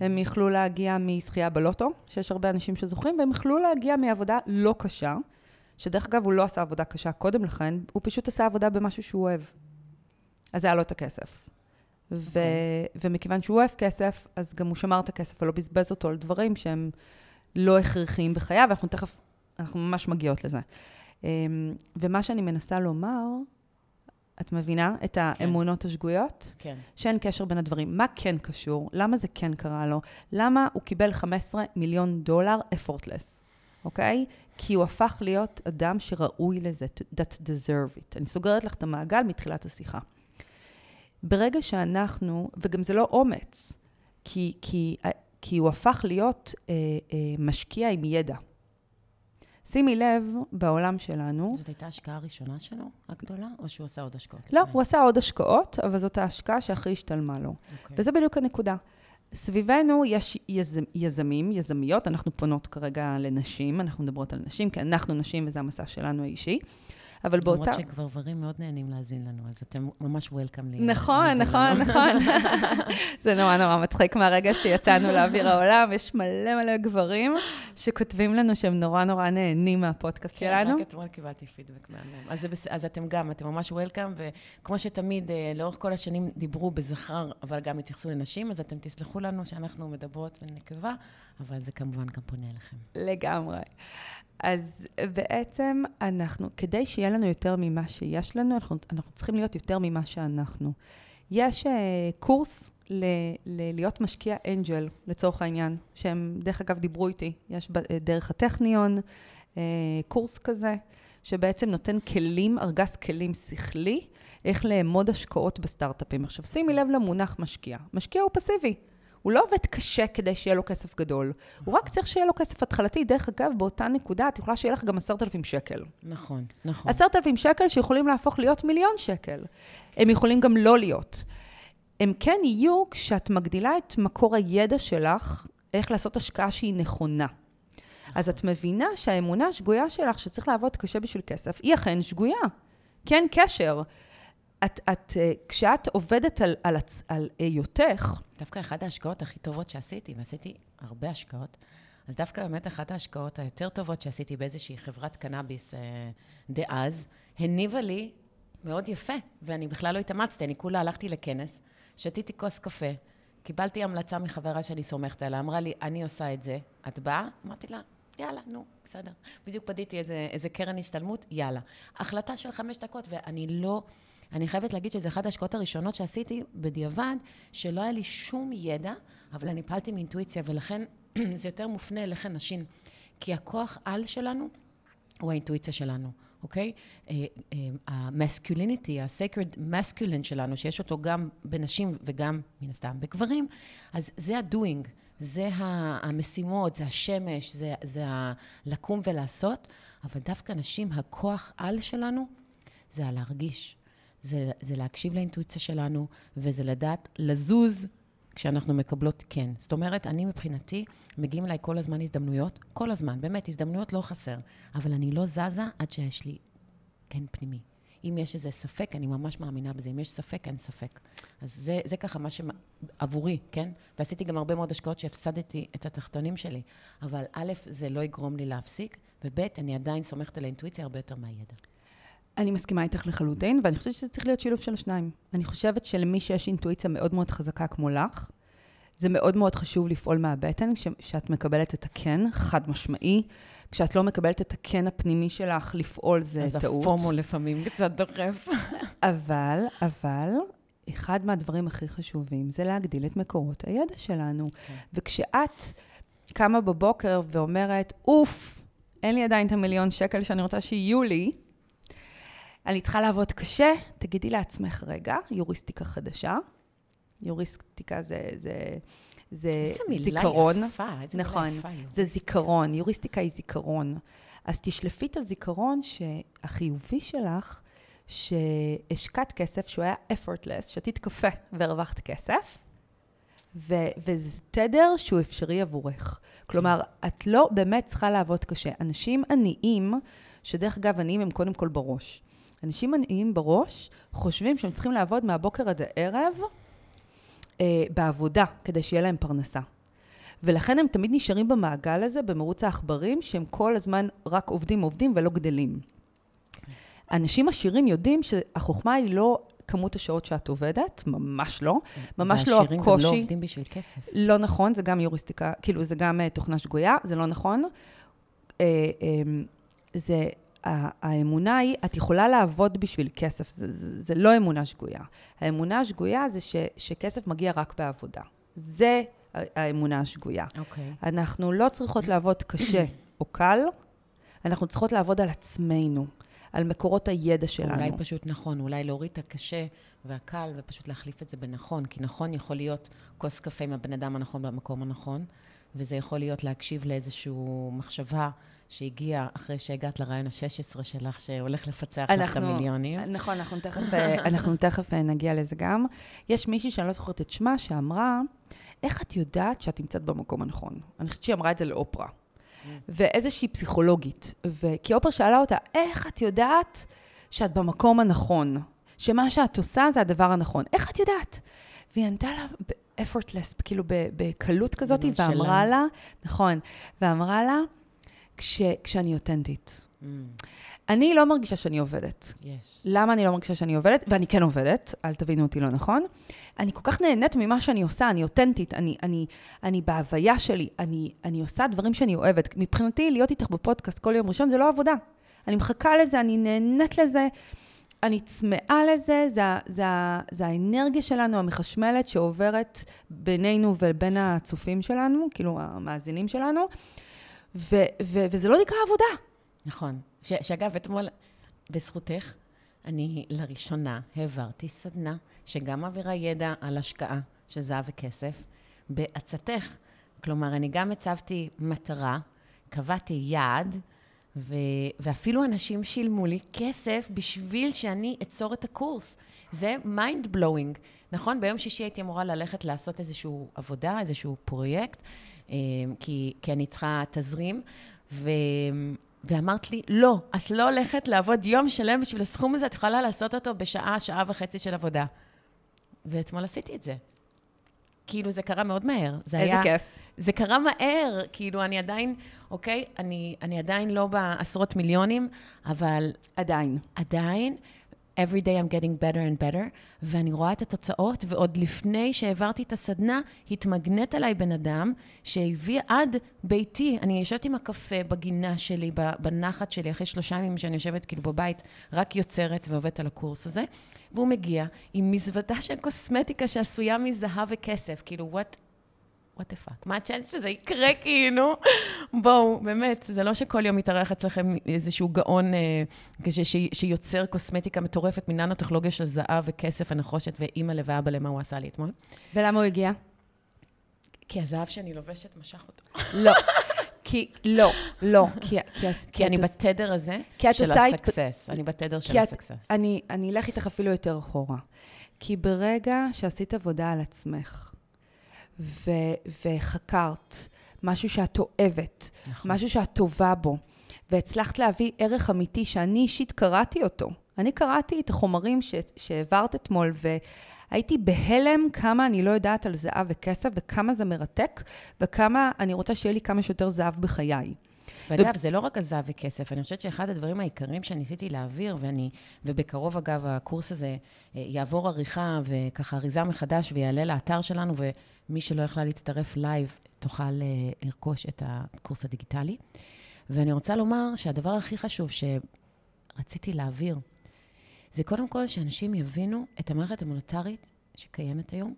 הם יכלו להגיע מזכייה בלוטו, שיש הרבה אנשים שזוכרים, והם יכלו להגיע מעבודה לא קשה, שדרך אגב, הוא לא עשה עבודה קשה קודם לכן, הוא פשוט עשה עבודה במשהו שהוא אוהב. אז היה לו את הכסף. ו- ומכיוון שהוא אוהב כסף, אז גם הוא שמר את הכסף ולא בזבז אותו על דברים שהם לא הכרחיים בחייו, ואנחנו תכף, אנחנו ממש מגיעות לזה. אמ, ומה שאני מנסה לומר, את מבינה את האמונות השגויות? כן. שאין קשר בין הדברים. מה כן קשור? למה זה כן קרה לו? למה הוא קיבל 15 מיליון דולר effortless, אוקיי? כי הוא הפך להיות אדם שראוי לזה, that deserve it. אני סוגרת לך את המעגל מתחילת השיחה. ברגע שאנחנו, וגם זה לא אומץ, כי, כי, כי הוא הפך להיות אה, אה, משקיע עם ידע. שימי לב, בעולם שלנו, זאת הייתה ההשקעה הראשונה שלו, הגדולה, או שהוא עשה עוד השקעות? לא, לפני? הוא עשה עוד השקעות, אבל זאת ההשקעה שהכי השתלמה לו. אוקיי. וזה בדיוק הנקודה. סביבנו יש יז, יזמים, יזמיות, אנחנו פונות כרגע לנשים, אנחנו מדברות על נשים, כי אנחנו נשים וזה המסע שלנו האישי. אבל באותה... למרות שגברים מאוד נהנים להאזין לנו, אז אתם ממש וולקאם לי. נכון, להאזין נכון. <laughs> נכון. זה נורא נורא מצחיק מהרגע שיצאנו לאוויר העולם, יש מלא מלא גברים שכותבים לנו שהם נורא נורא נהנים מהפודקאסט כן, שלנו. רק אתמול קיבלתי פידבק מהמם. אז, בס... אז אתם גם, אתם ממש וולקאם, וכמו שתמיד, אה, לאורך כל השנים דיברו בזכר, אבל גם התייחסו לנשים, אז אתם תסלחו לנו שאנחנו מדברות בנקבה, אבל זה כמובן גם פונה אליכם. לגמרי. אז בעצם אנחנו, כדי שיהיה לנו יותר ממה שיש לנו, אנחנו, אנחנו צריכים להיות יותר ממה שאנחנו. יש uh, קורס ל, ל, להיות משקיע אנג'ל, לצורך העניין, שהם, דרך אגב, דיברו איתי. יש ב, דרך הטכניון, uh, קורס כזה, שבעצם נותן כלים, ארגז כלים שכלי, איך לאמוד השקעות בסטארט-אפים. עכשיו, שימי לב למונח משקיע. משקיע הוא פסיבי. הוא לא עובד קשה כדי שיהיה לו כסף גדול. הוא רק צריך שיהיה לו כסף התחלתי. דרך אגב, באותה נקודה את יכולה שיהיה לך גם עשרת אלפים שקל. נכון, נכון. עשרת אלפים שקל שיכולים להפוך להיות מיליון שקל. הם יכולים גם לא להיות. הם כן יהיו כשאת מגדילה את מקור הידע שלך, איך לעשות השקעה שהיא נכונה. אז את מבינה שהאמונה השגויה שלך, שצריך לעבוד קשה בשביל כסף, היא אכן שגויה. כן קשר. את, את, אה, כשאת עובדת על, על, על היותך... דווקא אחת ההשקעות הכי טובות שעשיתי, ועשיתי הרבה השקעות, אז דווקא באמת אחת ההשקעות היותר טובות שעשיתי באיזושהי חברת קנאביס אה, דאז, הניבה לי מאוד יפה, ואני בכלל לא התאמצתי, אני כולה הלכתי לכנס, שתיתי כוס קפה, קיבלתי המלצה מחברה שאני סומכת עליה, אמרה לי, אני עושה את זה, את באה? אמרתי לה, יאללה, נו, בסדר. בדיוק פדיתי איזה, איזה קרן השתלמות, יאללה. החלטה של חמש דקות, ואני לא... אני חייבת להגיד שזו אחת ההשקעות הראשונות שעשיתי בדיעבד, שלא היה לי שום ידע, אבל אני פעלתי מאינטואיציה, ולכן <clears throat> זה יותר מופנה אליכם נשים. כי הכוח על שלנו הוא האינטואיציה שלנו, אוקיי? המסקוליניטי, ה-sacred masculine שלנו, שיש אותו גם בנשים וגם, מן הסתם, בגברים, אז זה ה-doing. זה המשימות, זה השמש, זה, זה לקום ולעשות, אבל דווקא נשים, הכוח על שלנו זה הלהרגיש. זה, זה להקשיב לאינטואיציה שלנו, וזה לדעת לזוז כשאנחנו מקבלות כן. זאת אומרת, אני מבחינתי, מגיעים אליי כל הזמן הזדמנויות, כל הזמן, באמת, הזדמנויות לא חסר, אבל אני לא זזה עד שיש לי כן פנימי. אם יש איזה ספק, אני ממש מאמינה בזה. אם יש ספק, אין ספק. אז זה, זה ככה מה שעבורי, כן? ועשיתי גם הרבה מאוד השקעות שהפסדתי את התחתונים שלי. אבל א', זה לא יגרום לי להפסיק, וב', אני עדיין סומכת על האינטואיציה הרבה יותר מהידע. אני מסכימה איתך לחלוטין, ואני חושבת שזה צריך להיות שילוב של השניים. אני חושבת שלמי שיש אינטואיציה מאוד מאוד חזקה כמו לך, זה מאוד מאוד חשוב לפעול מהבטן, כשאת מקבלת את הכן, חד משמעי. כשאת לא מקבלת את הכן הפנימי שלך, לפעול זה אז טעות. אז הפומו לפעמים קצת דוחף. <laughs> אבל, אבל, אחד מהדברים הכי חשובים זה להגדיל את מקורות הידע שלנו. Okay. כן. וכשאת קמה בבוקר ואומרת, אוף, אין לי עדיין את המיליון שקל שאני רוצה שיהיו לי, אני צריכה לעבוד קשה, תגידי לעצמך, רגע, יוריסטיקה חדשה. יוריסטיקה זה, זה, זה איזה זיכרון. מילה יפה, איזה נכון, מילה יפה. זה זיכרון, יוריסטיקה היא זיכרון. אז תשלפי את הזיכרון שהחיובי שלך, שהשקעת כסף, שהוא היה effortless, שתית קפה והרווחת כסף, ו- וזה תדר שהוא אפשרי עבורך. כלומר, את לא באמת צריכה לעבוד קשה. אנשים עניים, שדרך אגב, עניים הם קודם כל בראש. אנשים עניים בראש חושבים שהם צריכים לעבוד מהבוקר עד הערב אה, בעבודה, כדי שיהיה להם פרנסה. ולכן הם תמיד נשארים במעגל הזה, במרוץ העכברים, שהם כל הזמן רק עובדים, עובדים ולא גדלים. אנשים עשירים יודעים שהחוכמה היא לא כמות השעות שאת עובדת, ממש לא. ממש לא הקושי. והעשירים גם לא עובדים בשביל כסף. לא נכון, זה גם יוריסטיקה, כאילו זה גם uh, תוכנה שגויה, זה לא נכון. Uh, um, זה האמונה היא, את יכולה לעבוד בשביל כסף, זה, זה, זה לא אמונה שגויה. האמונה השגויה זה ש, שכסף מגיע רק בעבודה. זה האמונה השגויה. אוקיי. Okay. אנחנו לא צריכות לעבוד קשה או קל, אנחנו צריכות לעבוד על עצמנו, על מקורות הידע שלנו. אולי פשוט נכון, אולי להוריד את הקשה והקל ופשוט להחליף את זה בנכון, כי נכון יכול להיות כוס קפה עם הבן אדם הנכון במקום הנכון, וזה יכול להיות להקשיב לאיזושהי מחשבה. שהגיע אחרי שהגעת לרעיון ה-16 שלך, שהולך לפצח לך את המיליונים. נכון, אנחנו תכף, <laughs> אנחנו תכף נגיע לזה גם. יש מישהי שאני לא זוכרת את שמה, שאמרה, איך את יודעת שאת נמצאת במקום הנכון? אני חושבת שהיא אמרה את זה לאופרה. ואיזושהי פסיכולוגית. כי אופרה שאלה אותה, איך את יודעת שאת במקום הנכון? שמה שאת עושה זה הדבר הנכון. איך את יודעת? והיא ענתה לה effortless, כאילו בקלות כזאת, ואמרה לה, נכון, ואמרה לה, כש, כשאני אותנטית. Mm. אני לא מרגישה שאני עובדת. Yes. למה אני לא מרגישה שאני עובדת? ואני כן עובדת, אל תבינו אותי לא נכון. אני כל כך נהנית ממה שאני עושה, אני אותנטית, אני, אני, אני בהוויה שלי, אני, אני עושה דברים שאני אוהבת. מבחינתי, להיות איתך בפודקאסט כל יום ראשון זה לא עבודה. אני מחכה לזה, אני נהנית לזה, אני צמאה לזה, זה, זה, זה האנרגיה שלנו המחשמלת שעוברת בינינו ובין הצופים שלנו, כאילו המאזינים שלנו. ו- ו- וזה לא נקרא עבודה. נכון. ש- שאגב, אתמול, בזכותך, אני לראשונה העברתי סדנה שגם מעבירה ידע על השקעה של זהב וכסף, בעצתך. כלומר, אני גם הצבתי מטרה, קבעתי יעד, ו- ואפילו אנשים שילמו לי כסף בשביל שאני אצור את הקורס. זה mind blowing, נכון? ביום שישי הייתי אמורה ללכת לעשות איזושהי עבודה, איזשהו פרויקט, כי, כי אני צריכה תזרים, ו... ואמרת לי, לא, את לא הולכת לעבוד יום שלם בשביל הסכום הזה, את יכולה לעשות אותו בשעה, שעה וחצי של עבודה. ואתמול עשיתי את זה. כאילו, זה קרה מאוד מהר. זה איזה היה, כיף. זה קרה מהר, כאילו, אני עדיין, אוקיי, אני, אני עדיין לא בעשרות מיליונים, אבל עדיין. עדיין, every day I'm getting better and better, ואני רואה את התוצאות, ועוד לפני שהעברתי את הסדנה, התמגנט עליי בן אדם שהביא עד ביתי. אני יושבת עם הקפה בגינה שלי, בנחת שלי, אחרי שלושה ימים שאני יושבת כאילו בבית, רק יוצרת ועובדת על הקורס הזה, והוא מגיע עם מזוודה של קוסמטיקה שעשויה מזהב וכסף, כאילו, what... what the fuck, מה הצ'אנס שזה יקרה, כאילו? בואו, באמת, זה לא שכל יום מתארח אצלכם איזשהו גאון אה, כש, ש, שיוצר קוסמטיקה מטורפת מננו-טכנולוגיה של זהב וכסף ונחושת ואימא ואבא למה הוא עשה לי אתמול. ולמה הוא הגיע? כי הזהב שאני לובשת משך אותו. לא. כי, לא, לא. כי, כי, כי אני בתדר הזה של הסקסס. אני בתדר של הסקסס. אני, אני אלך איתך אפילו יותר אחורה. כי ברגע שעשית עבודה על עצמך, ו, וחקרת משהו שאת אוהבת, נכון. משהו שאת טובה בו, והצלחת להביא ערך אמיתי שאני אישית קראתי אותו. אני קראתי את החומרים ש, שהעברת אתמול, והייתי בהלם כמה אני לא יודעת על זהב וכסף, וכמה זה מרתק, וכמה אני רוצה שיהיה לי כמה שיותר זהב בחיי. ואגב, זה לא רק על זהב וכסף, אני חושבת שאחד הדברים העיקריים שניסיתי להעביר, ואני, ובקרוב אגב, הקורס הזה אה, יעבור עריכה וככה אריזה מחדש ויעלה לאתר שלנו, ומי שלא יכלה להצטרף live, תוכל אה, לרכוש את הקורס הדיגיטלי. ואני רוצה לומר שהדבר הכי חשוב שרציתי להעביר, זה קודם כל שאנשים יבינו את המערכת המוניטרית שקיימת היום,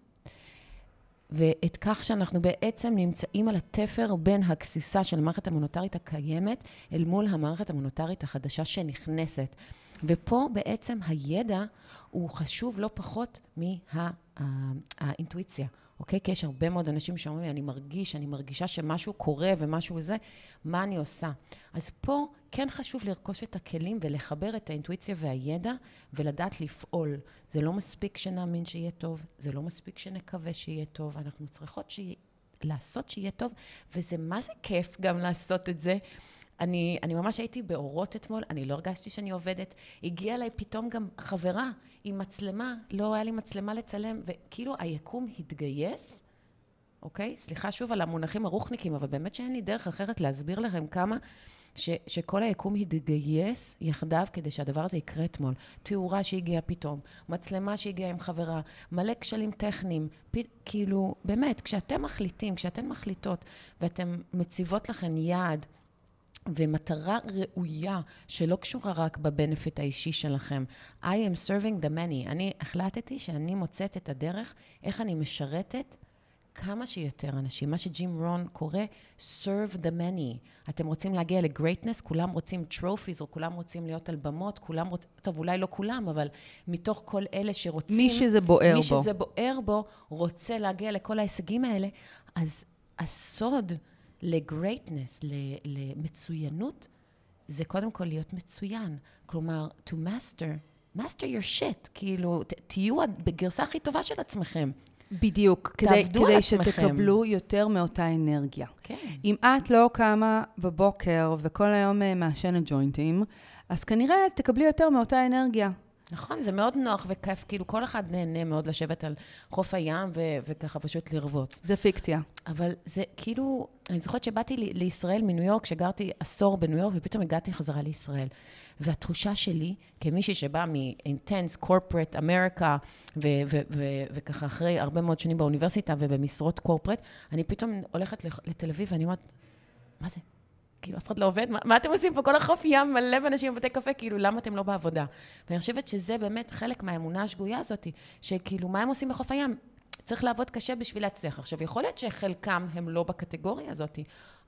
ואת כך שאנחנו בעצם נמצאים על התפר בין הגסיסה של המערכת המוניטרית הקיימת אל מול המערכת המוניטרית החדשה שנכנסת. ופה בעצם הידע הוא חשוב לא פחות מהאינטואיציה, אוקיי? כי יש הרבה מאוד אנשים שאומרים לי, אני מרגיש, אני מרגישה שמשהו קורה ומשהו זה, מה אני עושה? אז פה כן חשוב לרכוש את הכלים ולחבר את האינטואיציה והידע ולדעת לפעול. זה לא מספיק שנאמין שיהיה טוב, זה לא מספיק שנקווה שיהיה טוב, אנחנו צריכות שיהיה, לעשות שיהיה טוב, וזה מה זה כיף גם לעשות את זה. אני, אני ממש הייתי באורות אתמול, אני לא הרגשתי שאני עובדת. הגיעה אליי פתאום גם חברה עם מצלמה, לא היה לי מצלמה לצלם, וכאילו היקום התגייס, אוקיי? סליחה שוב על המונחים הרוחניקים, אבל באמת שאין לי דרך אחרת להסביר לכם כמה ש, שכל היקום התגייס יחדיו כדי שהדבר הזה יקרה אתמול. תאורה שהגיעה פתאום, מצלמה שהגיעה עם חברה, מלא כשלים טכניים, פ, כאילו, באמת, כשאתם מחליטים, כשאתן מחליטות ואתן מציבות לכן יעד, ומטרה ראויה שלא קשורה רק ב benefit האישי שלכם. I am serving the many. אני החלטתי שאני מוצאת את הדרך איך אני משרתת כמה שיותר אנשים. מה שג'ים רוהן קורא serve the many. אתם רוצים להגיע ל greatness, כולם רוצים trophies, או כולם רוצים להיות על במות, כולם רוצים, טוב, אולי לא כולם, אבל מתוך כל אלה שרוצים... מי שזה בוער מי בו. שזה בוער בו, רוצה להגיע לכל ההישגים האלה, אז הסוד לגרייטנס, למצוינות, זה קודם כל להיות מצוין. כלומר, to master, master your shit, כאילו, ת, תהיו בגרסה הכי טובה של עצמכם. בדיוק, כדי, כדי עצמכם. שתקבלו יותר מאותה אנרגיה. כן. אם את לא קמה בבוקר וכל היום אה, מעשנת ג'וינטים, אז כנראה תקבלי יותר מאותה אנרגיה. נכון, זה מאוד נוח וכיף, כאילו כל אחד נהנה מאוד לשבת על חוף הים ו- וככה פשוט לרבוץ. זה פיקציה. אבל זה כאילו, אני זוכרת שבאתי ל- לישראל מניו יורק, שגרתי עשור בניו יורק, ופתאום הגעתי חזרה לישראל. והתחושה שלי, כמישהי שבאה מאינטנס, קורפרט, אמריקה, ו- ו- ו- וככה אחרי הרבה מאוד שנים באוניברסיטה ובמשרות קורפרט, אני פתאום הולכת לתל אביב ואני אומרת, מה זה? כאילו, אף אחד לא עובד? מה, מה אתם עושים פה? כל החוף ים מלא באנשים בבתי קפה, כאילו, למה אתם לא בעבודה? ואני חושבת שזה באמת חלק מהאמונה השגויה הזאת, שכאילו, מה הם עושים בחוף הים? צריך לעבוד קשה בשביל להצליח. עכשיו, יכול להיות שחלקם הם לא בקטגוריה הזאת,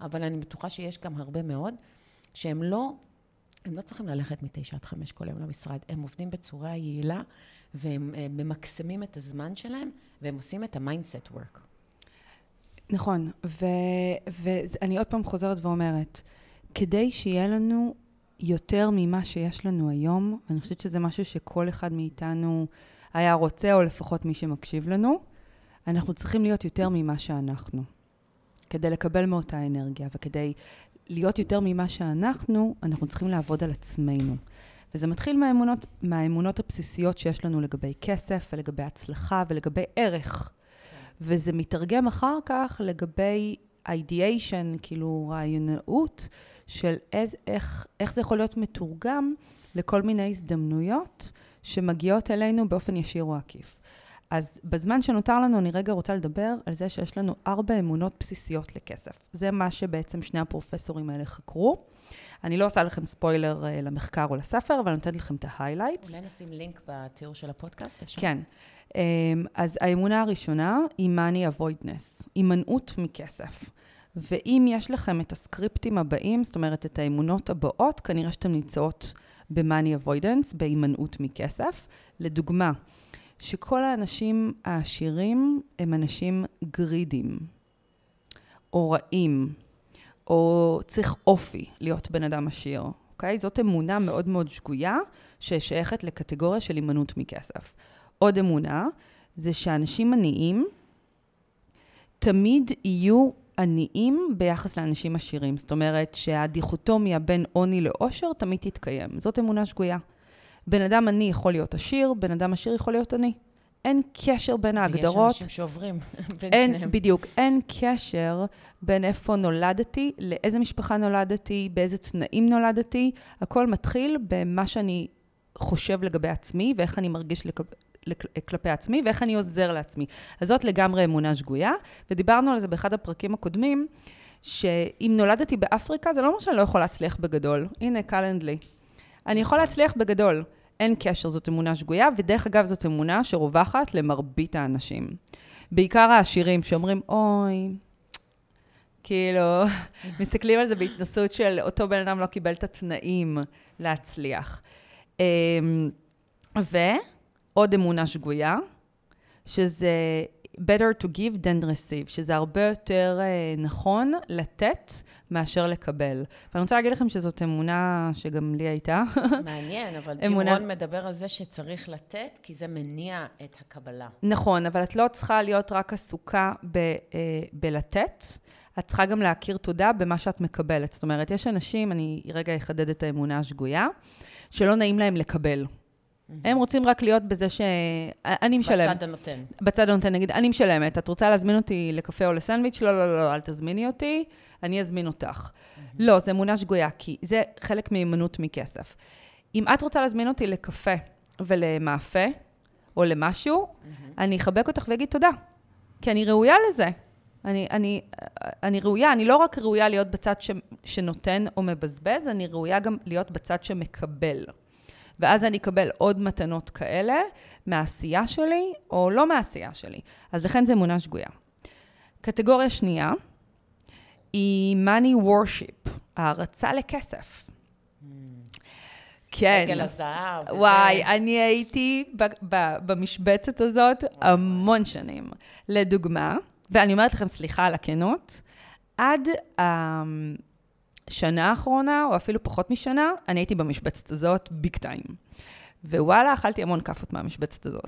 אבל אני בטוחה שיש גם הרבה מאוד שהם לא, הם לא צריכים ללכת מתשע עד חמש כל יום למשרד. הם עובדים בצורה יעילה, והם אה, ממקסמים את הזמן שלהם, והם עושים את ה mindset work. נכון, ואני עוד פעם חוזרת ואומרת, כדי שיהיה לנו יותר ממה שיש לנו היום, אני חושבת שזה משהו שכל אחד מאיתנו היה רוצה, או לפחות מי שמקשיב לנו, אנחנו צריכים להיות יותר ממה שאנחנו. כדי לקבל מאותה אנרגיה, וכדי להיות יותר ממה שאנחנו, אנחנו צריכים לעבוד על עצמנו. וזה מתחיל מהאמונות, מהאמונות הבסיסיות שיש לנו לגבי כסף, ולגבי הצלחה, ולגבי ערך. וזה מתרגם אחר כך לגבי ideation, כאילו רעיונאות, של איז, איך, איך זה יכול להיות מתורגם לכל מיני הזדמנויות שמגיעות אלינו באופן ישיר או עקיף. אז בזמן שנותר לנו, אני רגע רוצה לדבר על זה שיש לנו ארבע אמונות בסיסיות לכסף. זה מה שבעצם שני הפרופסורים האלה חקרו. אני לא עושה לכם ספוילר uh, למחקר או לספר, אבל אני נותנת לכם את ה highlights. אולי נשים לינק בתיאור של הפודקאסט, אפשר? כן. Um, אז האמונה הראשונה היא money avoidness, הימנעות מכסף. ואם יש לכם את הסקריפטים הבאים, זאת אומרת, את האמונות הבאות, כנראה שאתן נמצאות ב-money avoidance, בהימנעות מכסף. לדוגמה, שכל האנשים העשירים הם אנשים גרידים, או רעים, או צריך אופי להיות בן אדם עשיר, אוקיי? זאת אמונה מאוד מאוד שגויה, ששייכת לקטגוריה של הימנעות מכסף. עוד אמונה, זה שאנשים עניים תמיד יהיו עניים ביחס לאנשים עשירים. זאת אומרת שהדיכוטומיה בין עוני לעושר תמיד תתקיים. זאת אמונה שגויה. בן אדם עני יכול להיות עשיר, בן אדם עשיר יכול להיות עני. אין קשר בין ההגדרות. יש אנשים שעוברים <laughs> בין אין, שניהם. בדיוק, אין קשר בין איפה נולדתי, לאיזה משפחה נולדתי, באיזה תנאים נולדתי. הכל מתחיל במה שאני חושב לגבי עצמי, ואיך אני מרגיש לק... כלפי עצמי, ואיך אני עוזר לעצמי. אז זאת לגמרי אמונה שגויה, ודיברנו על זה באחד הפרקים הקודמים, שאם נולדתי באפריקה, זה לא אומר שאני לא יכולה להצליח בגדול. הנה, קלנדלי. אני יכולה להצליח בגדול. אין קשר, זאת אמונה שגויה, ודרך אגב, זאת אמונה שרווחת למרבית האנשים. בעיקר העשירים שאומרים, אוי, כאילו, <laughs> מסתכלים על זה בהתנסות של אותו בן אדם לא קיבל את התנאים להצליח. אמ, ועוד אמונה שגויה, שזה better to give than receive, שזה הרבה יותר uh, נכון לתת מאשר לקבל. ואני רוצה להגיד לכם שזאת אמונה שגם לי הייתה. <laughs> מעניין, אבל אמונה... ג'ימרון מדבר על זה שצריך לתת, כי זה מניע את הקבלה. נכון, אבל את לא צריכה להיות רק עסוקה ב, uh, בלתת. את צריכה גם להכיר תודה במה שאת מקבלת. זאת אומרת, יש אנשים, אני רגע אחדד את האמונה השגויה, שלא נעים להם לקבל. הם רוצים רק להיות בזה ש... אני משלם. בצד הנותן. בצד הנותן, נגיד, אני משלמת. את רוצה להזמין אותי לקפה או לסנדוויץ'? לא, לא, לא, אל תזמיני אותי, אני אזמין אותך. לא, זו אמונה שגויה, כי זה חלק מהימנעות מכסף. אם את רוצה להזמין אותי לקפה ולמאפה, או למשהו, אני אחבק אותך ואגיד תודה, כי אני ראויה לזה. אני, אני, אני ראויה, אני לא רק ראויה להיות בצד ש, שנותן או מבזבז, אני ראויה גם להיות בצד שמקבל. ואז אני אקבל עוד מתנות כאלה מהעשייה שלי, או לא מהעשייה שלי. אז לכן זו אמונה שגויה. קטגוריה שנייה היא money worship, הערצה לכסף. כן. רגל הזהב. וואי, אני הייתי במשבצת הזאת המון שנים. לדוגמה, ואני אומרת לכם סליחה על הכנות, עד השנה האחרונה, או אפילו פחות משנה, אני הייתי במשבצת הזאת ביג טיים. ווואלה, אכלתי המון כאפות מהמשבצת הזאת.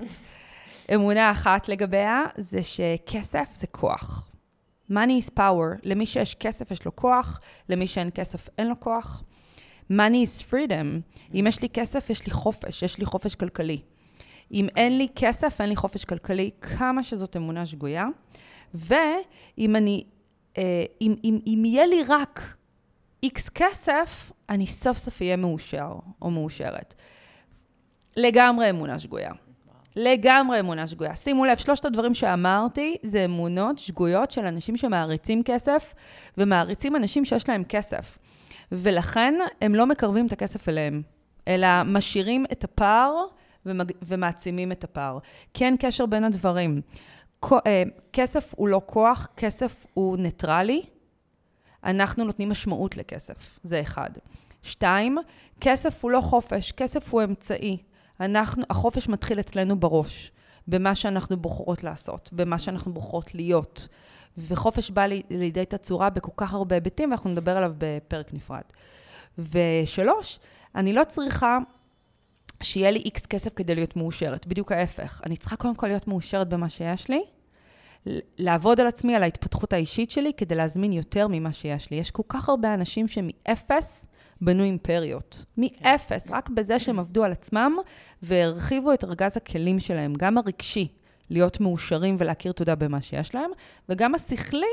אמונה אחת לגביה זה שכסף זה כוח. money is power. למי שיש כסף יש לו כוח, למי שאין כסף אין לו כוח. money is freedom. אם יש לי כסף, יש לי חופש, יש לי חופש כלכלי. אם אין לי כסף, אין לי חופש כלכלי, כמה שזאת אמונה שגויה. ואם אני, אה, אם, אם, אם יהיה לי רק איקס כסף, אני סוף סוף אהיה מאושר או מאושרת. לגמרי אמונה שגויה. לגמרי אמונה שגויה. שימו לב, שלושת הדברים שאמרתי זה אמונות שגויות של אנשים שמעריצים כסף ומעריצים אנשים שיש להם כסף. ולכן הם לא מקרבים את הכסף אליהם, אלא משאירים את הפער ומג... ומעצימים את הפער. כי אין קשר בין הדברים. אה, כסף הוא לא כוח, כסף הוא ניטרלי. אנחנו נותנים משמעות לכסף, זה אחד. שתיים, כסף הוא לא חופש, כסף הוא אמצעי. אנחנו, החופש מתחיל אצלנו בראש, במה שאנחנו בוחרות לעשות, במה שאנחנו בוחרות להיות. וחופש בא לי, לידי תצורה בכל כך הרבה היבטים, ואנחנו נדבר עליו בפרק נפרד. ושלוש, אני לא צריכה שיהיה לי איקס כסף כדי להיות מאושרת, בדיוק ההפך. אני צריכה קודם כל להיות מאושרת במה שיש לי, לעבוד על עצמי, על ההתפתחות האישית שלי, כדי להזמין יותר ממה שיש לי. יש כל כך הרבה אנשים שמאפס בנו אימפריות. מאפס, רק בזה שהם עבדו על עצמם והרחיבו את ארגז הכלים שלהם, גם הרגשי, להיות מאושרים ולהכיר תודה במה שיש להם, וגם השכלי,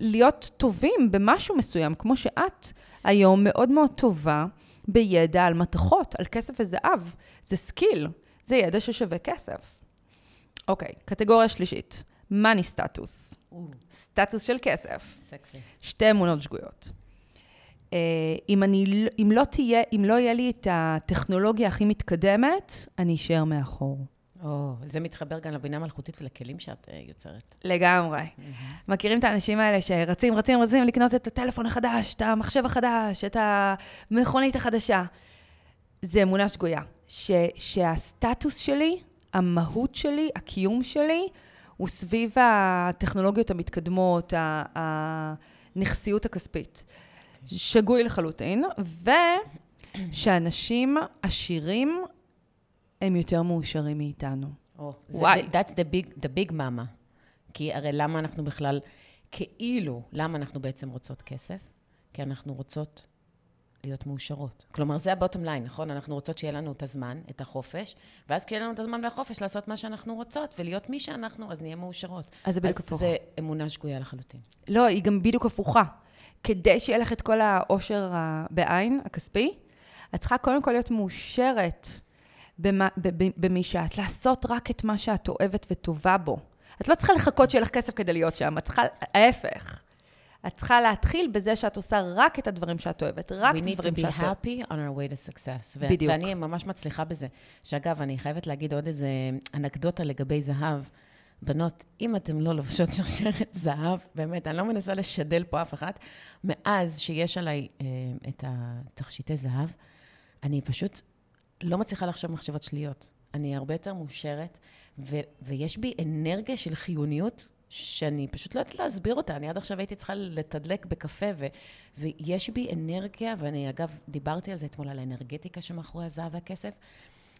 להיות טובים במשהו מסוים, כמו שאת היום מאוד מאוד טובה בידע על מתכות, על כסף וזהב. זה skill, זה ידע ששווה כסף. אוקיי, קטגוריה שלישית, money status. סטטוס של כסף. סקסי. שתי אמונות שגויות. Uh, אם, אני, אם, לא תהיה, אם לא יהיה לי את הטכנולוגיה הכי מתקדמת, אני אשאר מאחור. או, זה מתחבר גם לבינה מלאכותית ולכלים שאת uh, יוצרת. לגמרי. Mm-hmm. מכירים את האנשים האלה שרצים, רצים, רצים לקנות את הטלפון החדש, את המחשב החדש, את המכונית החדשה. זה אמונה שגויה. ש, שהסטטוס שלי, המהות שלי, הקיום שלי, הוא סביב הטכנולוגיות המתקדמות, הנכסיות הכספית. שגוי לחלוטין, ושאנשים עשירים הם יותר מאושרים מאיתנו. Oh, וואי. That's the big, the big mama. כי הרי למה אנחנו בכלל, כאילו, למה אנחנו בעצם רוצות כסף? כי אנחנו רוצות להיות מאושרות. כלומר, זה הבוטום ליין, נכון? אנחנו רוצות שיהיה לנו את הזמן, את החופש, ואז כשיהיה לנו את הזמן והחופש לעשות מה שאנחנו רוצות, ולהיות מי שאנחנו, אז נהיה מאושרות. אז זה בדיוק הפוך. אז זה אמונה שגויה לחלוטין. לא, היא גם בדיוק הפוכה. כדי שיהיה לך את כל העושר בעין, הכספי, את צריכה קודם כל להיות מאושרת במה, במי שאת, לעשות רק את מה שאת אוהבת וטובה בו. את לא צריכה לחכות שיהיה לך כסף כדי להיות שם, את צריכה, ההפך. את צריכה להתחיל בזה שאת עושה רק את הדברים שאת אוהבת, רק את הדברים שאת אוהבת. We need to be happy on our way to success. בדיוק. ואני ממש מצליחה בזה. שאגב, אני חייבת להגיד עוד איזה אנקדוטה לגבי זהב. בנות, אם אתן לא לובשות <laughs> שרשרת זהב, באמת, אני לא מנסה לשדל פה אף אחת, מאז שיש עליי אה, את התכשיטי זהב, אני פשוט לא מצליחה לחשוב מחשבות שליליות. אני הרבה יותר מאושרת, ו- ויש בי אנרגיה של חיוניות שאני פשוט לא יודעת להסביר אותה. אני עד עכשיו הייתי צריכה לתדלק בקפה, ו- ויש בי אנרגיה, ואני אגב, דיברתי על זה אתמול, על האנרגטיקה שמאחורי הזהב והכסף.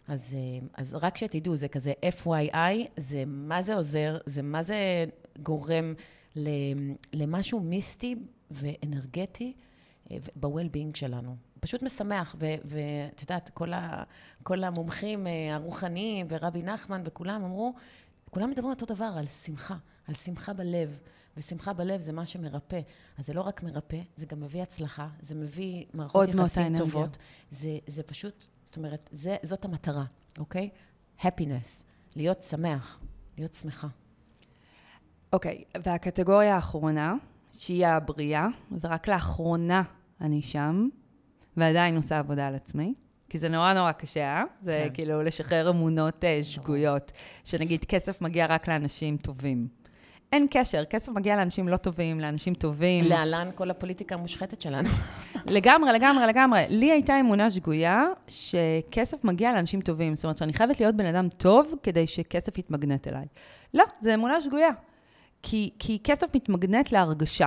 אז, אה, אז רק שתדעו, זה כזה FYI, זה מה זה עוזר, זה מה זה גורם למשהו מיסטי ואנרגטי אה, ב-well-being שלנו. פשוט משמח, ואת יודעת, כל, ה, כל המומחים אה, הרוחניים ורבי נחמן וכולם אמרו, כולם מדברים אותו דבר, על שמחה, על שמחה בלב. ושמחה בלב זה מה שמרפא. אז זה לא רק מרפא, זה גם מביא הצלחה, זה מביא מערכות יחסים טובות. זה, זה פשוט זאת אומרת, זה, זאת המטרה, אוקיי? happiness, להיות שמח, להיות שמחה. אוקיי, okay, והקטגוריה האחרונה, שהיא הבריאה, ורק לאחרונה אני שם, ועדיין עושה עבודה על עצמי. כי זה נורא נורא קשה, אה? זה כן. כאילו לשחרר אמונות אה, שגויות, שנגיד כסף מגיע רק לאנשים טובים. אין קשר, כסף מגיע לאנשים לא טובים, לאנשים טובים. להלן כל הפוליטיקה המושחתת שלנו. <laughs> לגמרי, לגמרי, לגמרי. לי הייתה אמונה שגויה שכסף מגיע לאנשים טובים. זאת אומרת שאני חייבת להיות בן אדם טוב כדי שכסף יתמגנט אליי. לא, זו אמונה שגויה. כי, כי כסף מתמגנט להרגשה,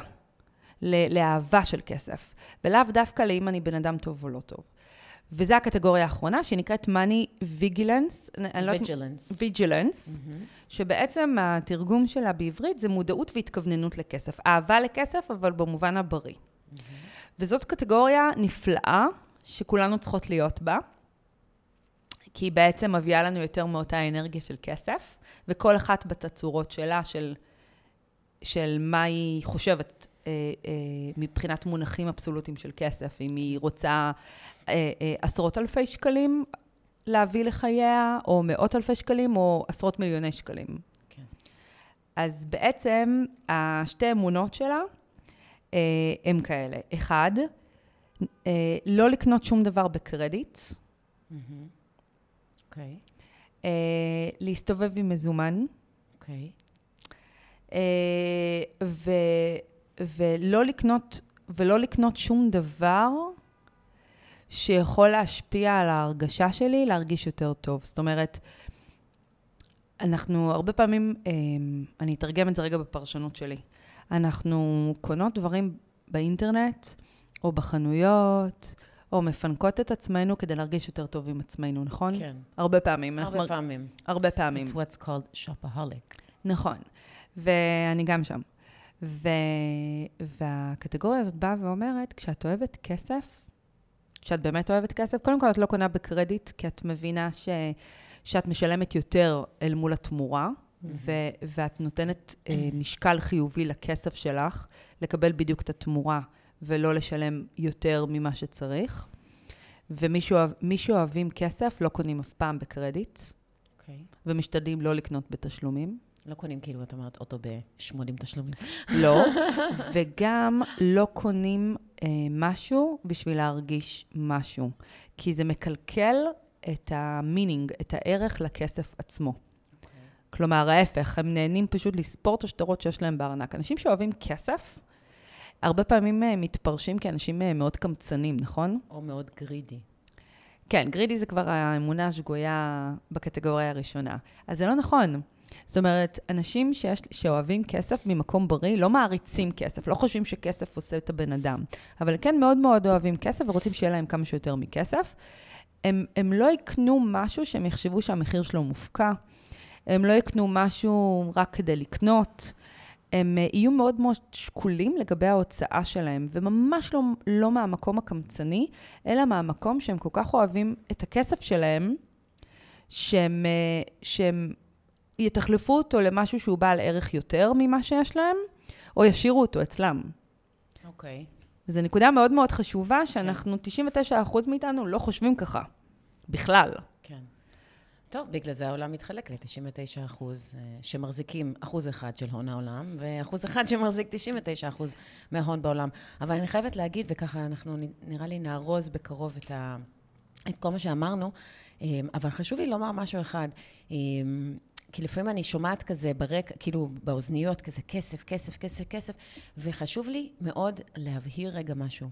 לאהבה של כסף, ולאו דווקא לאם אני בן אדם טוב או לא טוב. וזו הקטגוריה האחרונה, שהיא נקראת Money Vigilance. Vigilance. Vigilance, mm-hmm. שבעצם התרגום שלה בעברית זה מודעות והתכווננות לכסף. אהבה לכסף, אבל במובן הבריא. Mm-hmm. וזאת קטגוריה נפלאה, שכולנו צריכות להיות בה, כי היא בעצם מביאה לנו יותר מאותה אנרגיה של כסף, וכל אחת בתצורות שלה, של, של מה היא חושבת מבחינת מונחים אבסולוטיים של כסף, אם היא רוצה אה, עשרות אלפי שקלים להביא לחייה, או מאות אלפי שקלים, או עשרות מיליוני שקלים. כן. אז בעצם, השתי אמונות שלה הם כאלה. אחד, לא לקנות שום דבר בקרדיט. אוקיי. Okay. להסתובב עם מזומן. אוקיי. Okay. ו... ולא לקנות, ולא לקנות שום דבר שיכול להשפיע על ההרגשה שלי להרגיש יותר טוב. זאת אומרת, אנחנו הרבה פעמים, אה, אני אתרגם את זה רגע בפרשנות שלי. אנחנו קונות דברים באינטרנט, או בחנויות, או מפנקות את עצמנו כדי להרגיש יותר טוב עם עצמנו, נכון? כן. הרבה פעמים. הרבה אנחנו- פעמים. הרבה פעמים. It's what's called shopaholic. נכון, ואני גם שם. ו... והקטגוריה הזאת באה ואומרת, כשאת אוהבת כסף, כשאת באמת אוהבת כסף, קודם כל את לא קונה בקרדיט, כי את מבינה ש... שאת משלמת יותר אל מול התמורה, ו... ואת נותנת אה, משקל חיובי לכסף שלך, לקבל בדיוק את התמורה, ולא לשלם יותר ממה שצריך. ומי שאוהב... שאוהבים כסף לא קונים אף פעם בקרדיט, אוקיי. ומשתדלים לא לקנות בתשלומים. לא קונים, כאילו, את אומרת, אוטו ב-80 תשלומים. <laughs> לא, וגם לא קונים אה, משהו בשביל להרגיש משהו, כי זה מקלקל את המינינג, את הערך לכסף עצמו. כלומר, ההפך, הם נהנים פשוט לספור את השטרות שיש להם בארנק. אנשים שאוהבים כסף, הרבה פעמים אה, מתפרשים כאנשים אה, מאוד קמצנים, נכון? או מאוד גרידי. כן, גרידי זה כבר האמונה השגויה בקטגוריה הראשונה. אז זה לא נכון. זאת אומרת, אנשים שיש, שאוהבים כסף ממקום בריא לא מעריצים כסף, לא חושבים שכסף עושה את הבן אדם, אבל כן מאוד מאוד אוהבים כסף ורוצים שיהיה להם כמה שיותר מכסף. הם, הם לא יקנו משהו שהם יחשבו שהמחיר שלו מופקע, הם לא יקנו משהו רק כדי לקנות, הם אה, יהיו מאוד מאוד שקולים לגבי ההוצאה שלהם, וממש לא, לא מהמקום הקמצני, אלא מהמקום שהם כל כך אוהבים את הכסף שלהם, שהם, אה, שהם יתחלפו אותו למשהו שהוא בעל ערך יותר ממה שיש להם, או ישאירו אותו אצלם. אוקיי. זו נקודה מאוד מאוד חשובה, שאנחנו, 99% מאיתנו לא חושבים ככה, בכלל. כן. טוב, בגלל זה העולם מתחלק ל-99 אחוז, אה, שמחזיקים אחוז אחד של הון העולם, ואחוז אחד שמחזיק 99 אחוז מההון בעולם. אבל אני חייבת להגיד, וככה אנחנו נראה לי נארוז בקרוב את, ה, את כל מה שאמרנו, אה, אבל חשוב לי לומר משהו אחד. כי לפעמים אני שומעת כזה ברקע, כאילו באוזניות, כזה כסף, כסף, כסף, כסף, וחשוב לי מאוד להבהיר רגע משהו.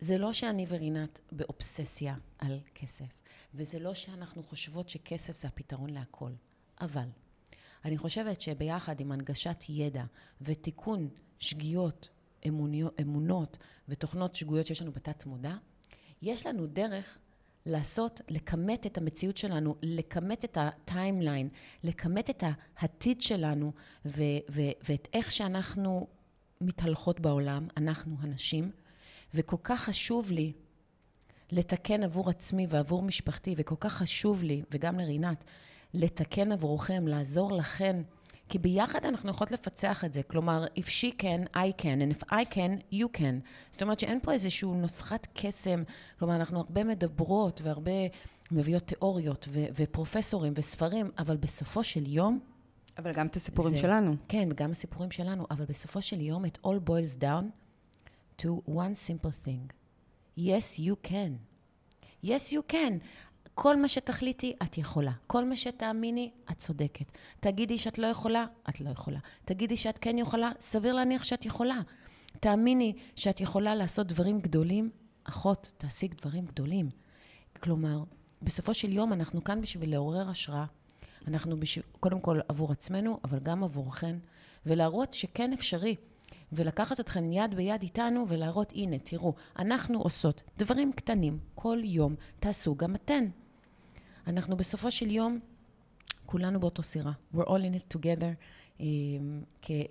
זה לא שאני ורינת באובססיה על כסף, וזה לא שאנחנו חושבות שכסף זה הפתרון להכל, אבל אני חושבת שביחד עם הנגשת ידע ותיקון שגיאות, אמוניות, אמונות ותוכנות שגויות שיש לנו בתת-מודע, יש לנו דרך לעשות, לכמת את המציאות שלנו, לכמת את הטיימליין, לכמת את העתיד שלנו ו- ו- ואת איך שאנחנו מתהלכות בעולם, אנחנו הנשים, וכל כך חשוב לי לתקן עבור עצמי ועבור משפחתי, וכל כך חשוב לי, וגם לרינת, לתקן עבורכם, לעזור לכן, כי ביחד אנחנו יכולות לפצח את זה. כלומר, if she can, I can, and if I can, you can. זאת אומרת שאין פה איזושהי נוסחת קסם, כלומר, אנחנו הרבה מדברות והרבה מביאות תיאוריות ו- ופרופסורים וספרים, אבל בסופו של יום, אבל גם את הסיפורים זה- שלנו. כן, וגם הסיפורים שלנו, אבל בסופו של יום, it all boils down to one simple thing. Yes, you can. Yes, you can. כל מה שתחליטי, את יכולה. כל מה שתאמיני, את צודקת. תגידי שאת לא יכולה, את לא יכולה. תגידי שאת כן יכולה, סביר להניח שאת יכולה. תאמיני שאת יכולה לעשות דברים גדולים, אחות, תעשי דברים גדולים. כלומר, בסופו של יום אנחנו כאן בשביל לעורר השראה. אנחנו בשביל, קודם כל עבור עצמנו, אבל גם עבורכן, ולהראות שכן אפשרי. ולקחת אתכן יד ביד איתנו ולהראות, הנה, תראו, אנחנו עושות דברים קטנים כל יום, תעשו גם אתן. אנחנו בסופו של יום, כולנו באותו סירה. We're all in it together. אה,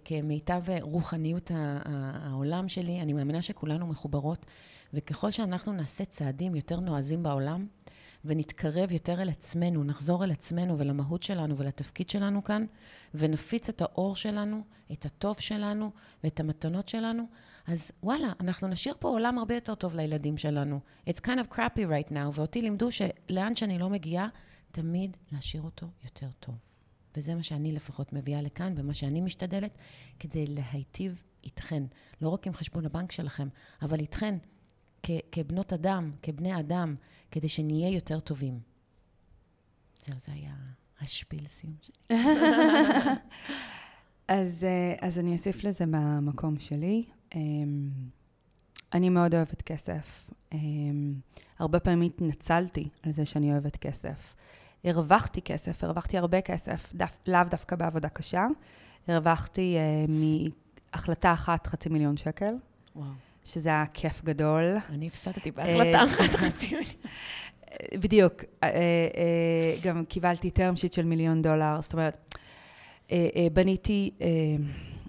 כמיטב רוחניות העולם שלי, אני מאמינה שכולנו מחוברות, וככל שאנחנו נעשה צעדים יותר נועזים בעולם, ונתקרב יותר אל עצמנו, נחזור אל עצמנו ולמהות שלנו ולתפקיד שלנו כאן, ונפיץ את האור שלנו, את הטוב שלנו ואת המתנות שלנו, אז וואלה, אנחנו נשאיר פה עולם הרבה יותר טוב לילדים שלנו. It's kind of crappy right now, ואותי לימדו שלאן שאני לא מגיעה, תמיד להשאיר אותו יותר טוב. וזה מה שאני לפחות מביאה לכאן, ומה שאני משתדלת, כדי להיטיב איתכן. לא רק עם חשבון הבנק שלכם, אבל איתכן, כ- כבנות אדם, כבני אדם, כדי שנהיה יותר טובים. זהו, זה היה השפיל סיום שלי. <laughs> אז, אה, אז אני אוסיף לזה מהמקום שלי. אמ, אני מאוד אוהבת כסף. אמ, הרבה פעמים התנצלתי על זה שאני אוהבת כסף. הרווחתי כסף, הרווחתי הרבה כסף, דף, לאו דווקא בעבודה קשה. הרווחתי uh, מהחלטה אחת חצי מיליון שקל, וואו. שזה היה כיף גדול. אני הפסדתי אה, בהחלטה אחת חצי מיליון. בדיוק. אה, אה, גם קיבלתי term sheet של מיליון דולר, זאת אומרת, אה, אה, בניתי, אה,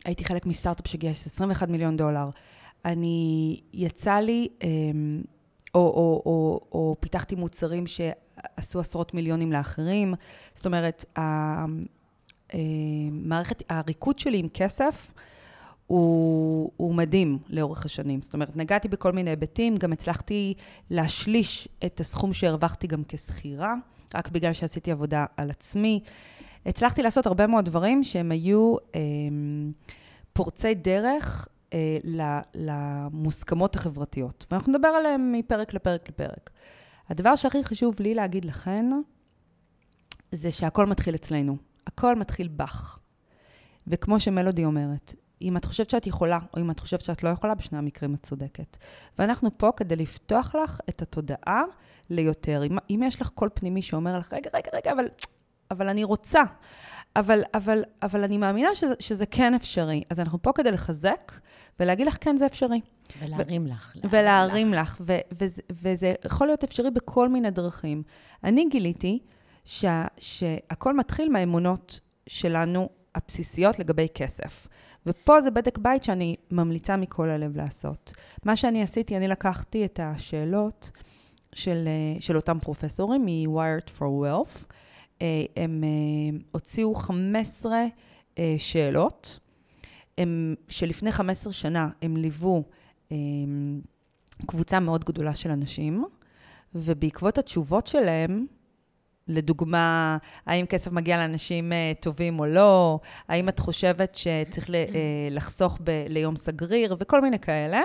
הייתי חלק מסטארט-אפ שגייס 21 מיליון דולר. אני, יצא לי, אה, או, או, או, או פיתחתי מוצרים שעשו עשרות מיליונים לאחרים. זאת אומרת, המערכת, הריקוד שלי עם כסף, הוא, הוא מדהים לאורך השנים. זאת אומרת, נגעתי בכל מיני היבטים, גם הצלחתי להשליש את הסכום שהרווחתי גם כשכירה, רק בגלל שעשיתי עבודה על עצמי. הצלחתי לעשות הרבה מאוד דברים שהם היו אה, פורצי דרך אה, למוסכמות החברתיות. ואנחנו נדבר עליהם מפרק לפרק לפרק. הדבר שהכי חשוב לי להגיד לכן, זה שהכל מתחיל אצלנו. הכל מתחיל בך. וכמו שמלודי אומרת, אם את חושבת שאת יכולה, או אם את חושבת שאת לא יכולה, בשני המקרים את צודקת. ואנחנו פה כדי לפתוח לך את התודעה ליותר. אם, אם יש לך קול פנימי שאומר לך, רגע, רגע, רגע, אבל, אבל אני רוצה, אבל, אבל, אבל אני מאמינה שזה, שזה כן אפשרי. אז אנחנו פה כדי לחזק ולהגיד לך, כן, זה אפשרי. ולהרים ו- לך. ולהרים לך. לך. ו- וזה, וזה יכול להיות אפשרי בכל מיני דרכים. אני גיליתי שה, שהכל מתחיל מהאמונות שלנו הבסיסיות לגבי כסף. ופה זה בדק בית שאני ממליצה מכל הלב לעשות. מה שאני עשיתי, אני לקחתי את השאלות של, אה, של אותם פרופסורים מ-Wired for Wealth. אה, הם אה, הוציאו 15 שאלות, הם, שלפני 15 שנה הם ליוו קבוצה מאוד גדולה של אנשים, ובעקבות התשובות שלהם, לדוגמה, האם כסף מגיע לאנשים אה, טובים או לא, האם את חושבת שצריך אה, לחסוך ב- ליום סגריר, וכל מיני כאלה.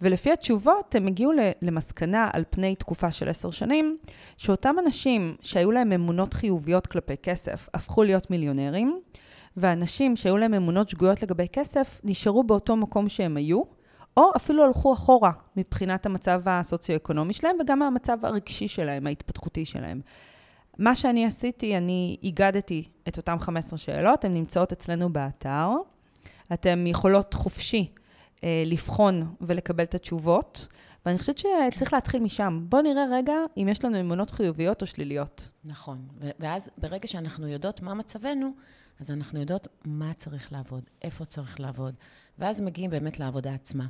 ולפי התשובות, הם הגיעו למסקנה על פני תקופה של עשר שנים, שאותם אנשים שהיו להם אמונות חיוביות כלפי כסף, הפכו להיות מיליונרים, ואנשים שהיו להם אמונות שגויות לגבי כסף, נשארו באותו מקום שהם היו, או אפילו הלכו אחורה מבחינת המצב הסוציו-אקונומי שלהם, וגם המצב הרגשי שלהם, ההתפתחותי שלהם. מה שאני עשיתי, אני איגדתי את אותן 15 שאלות, הן נמצאות אצלנו באתר. אתן יכולות חופשי אה, לבחון ולקבל את התשובות, ואני חושבת שצריך להתחיל משם. בואו נראה רגע אם יש לנו אמונות חיוביות או שליליות. נכון, ואז ברגע שאנחנו יודעות מה מצבנו, אז אנחנו יודעות מה צריך לעבוד, איפה צריך לעבוד, ואז מגיעים באמת לעבודה עצמה.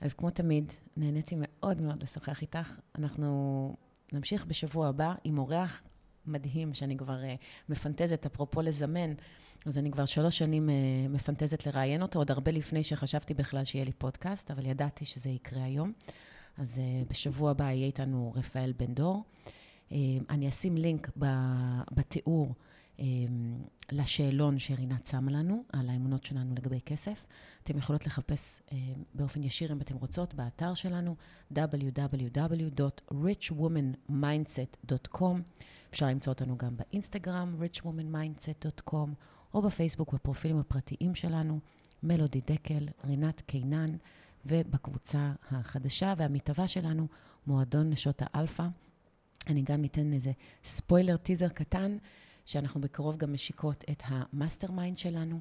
אז כמו תמיד, נהניתי מאוד מאוד לשוחח איתך. אנחנו נמשיך בשבוע הבא עם אורח מדהים, שאני כבר uh, מפנטזת, אפרופו לזמן, אז אני כבר שלוש שנים uh, מפנטזת לראיין אותו, עוד הרבה לפני שחשבתי בכלל שיהיה לי פודקאסט, אבל ידעתי שזה יקרה היום. אז uh, בשבוע הבא יהיה איתנו רפאל בן דור. Uh, אני אשים לינק בתיאור um, לשאלון שרינת שמה לנו, על האמונות שלנו לגבי כסף. אתם יכולות לחפש uh, באופן ישיר, אם אתם רוצות, באתר שלנו, www.richwomanmindset.com. אפשר למצוא אותנו גם באינסטגרם, richwomanmindset.com, או בפייסבוק בפרופילים הפרטיים שלנו, מלודי דקל, רינת קינן, ובקבוצה החדשה והמתהווה שלנו, מועדון נשות האלפא. אני גם אתן איזה ספוילר, טיזר קטן, שאנחנו בקרוב גם משיקות את ה mastermind שלנו,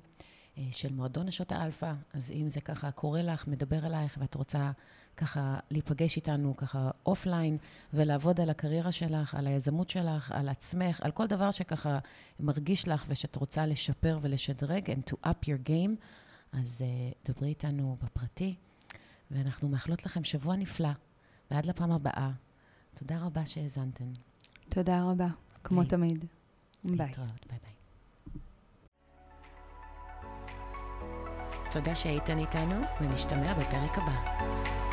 אה, של מועדון נשות האלפא. אז אם זה ככה קורה לך, מדבר אלייך, ואת רוצה ככה להיפגש איתנו ככה offline, ולעבוד על הקריירה שלך, על היזמות שלך, על עצמך, על כל דבר שככה מרגיש לך ושאת רוצה לשפר ולשדרג, and to up your game, אז uh, דברי איתנו בפרטי, ואנחנו מאחלות לכם שבוע נפלא, ועד לפעם הבאה. תודה רבה שהאזנתן. תודה רבה, כמו ביי. תמיד. ביי. להתראות, ביי ביי. תודה שהייתן איתנו, ונשתמע בפרק הבא.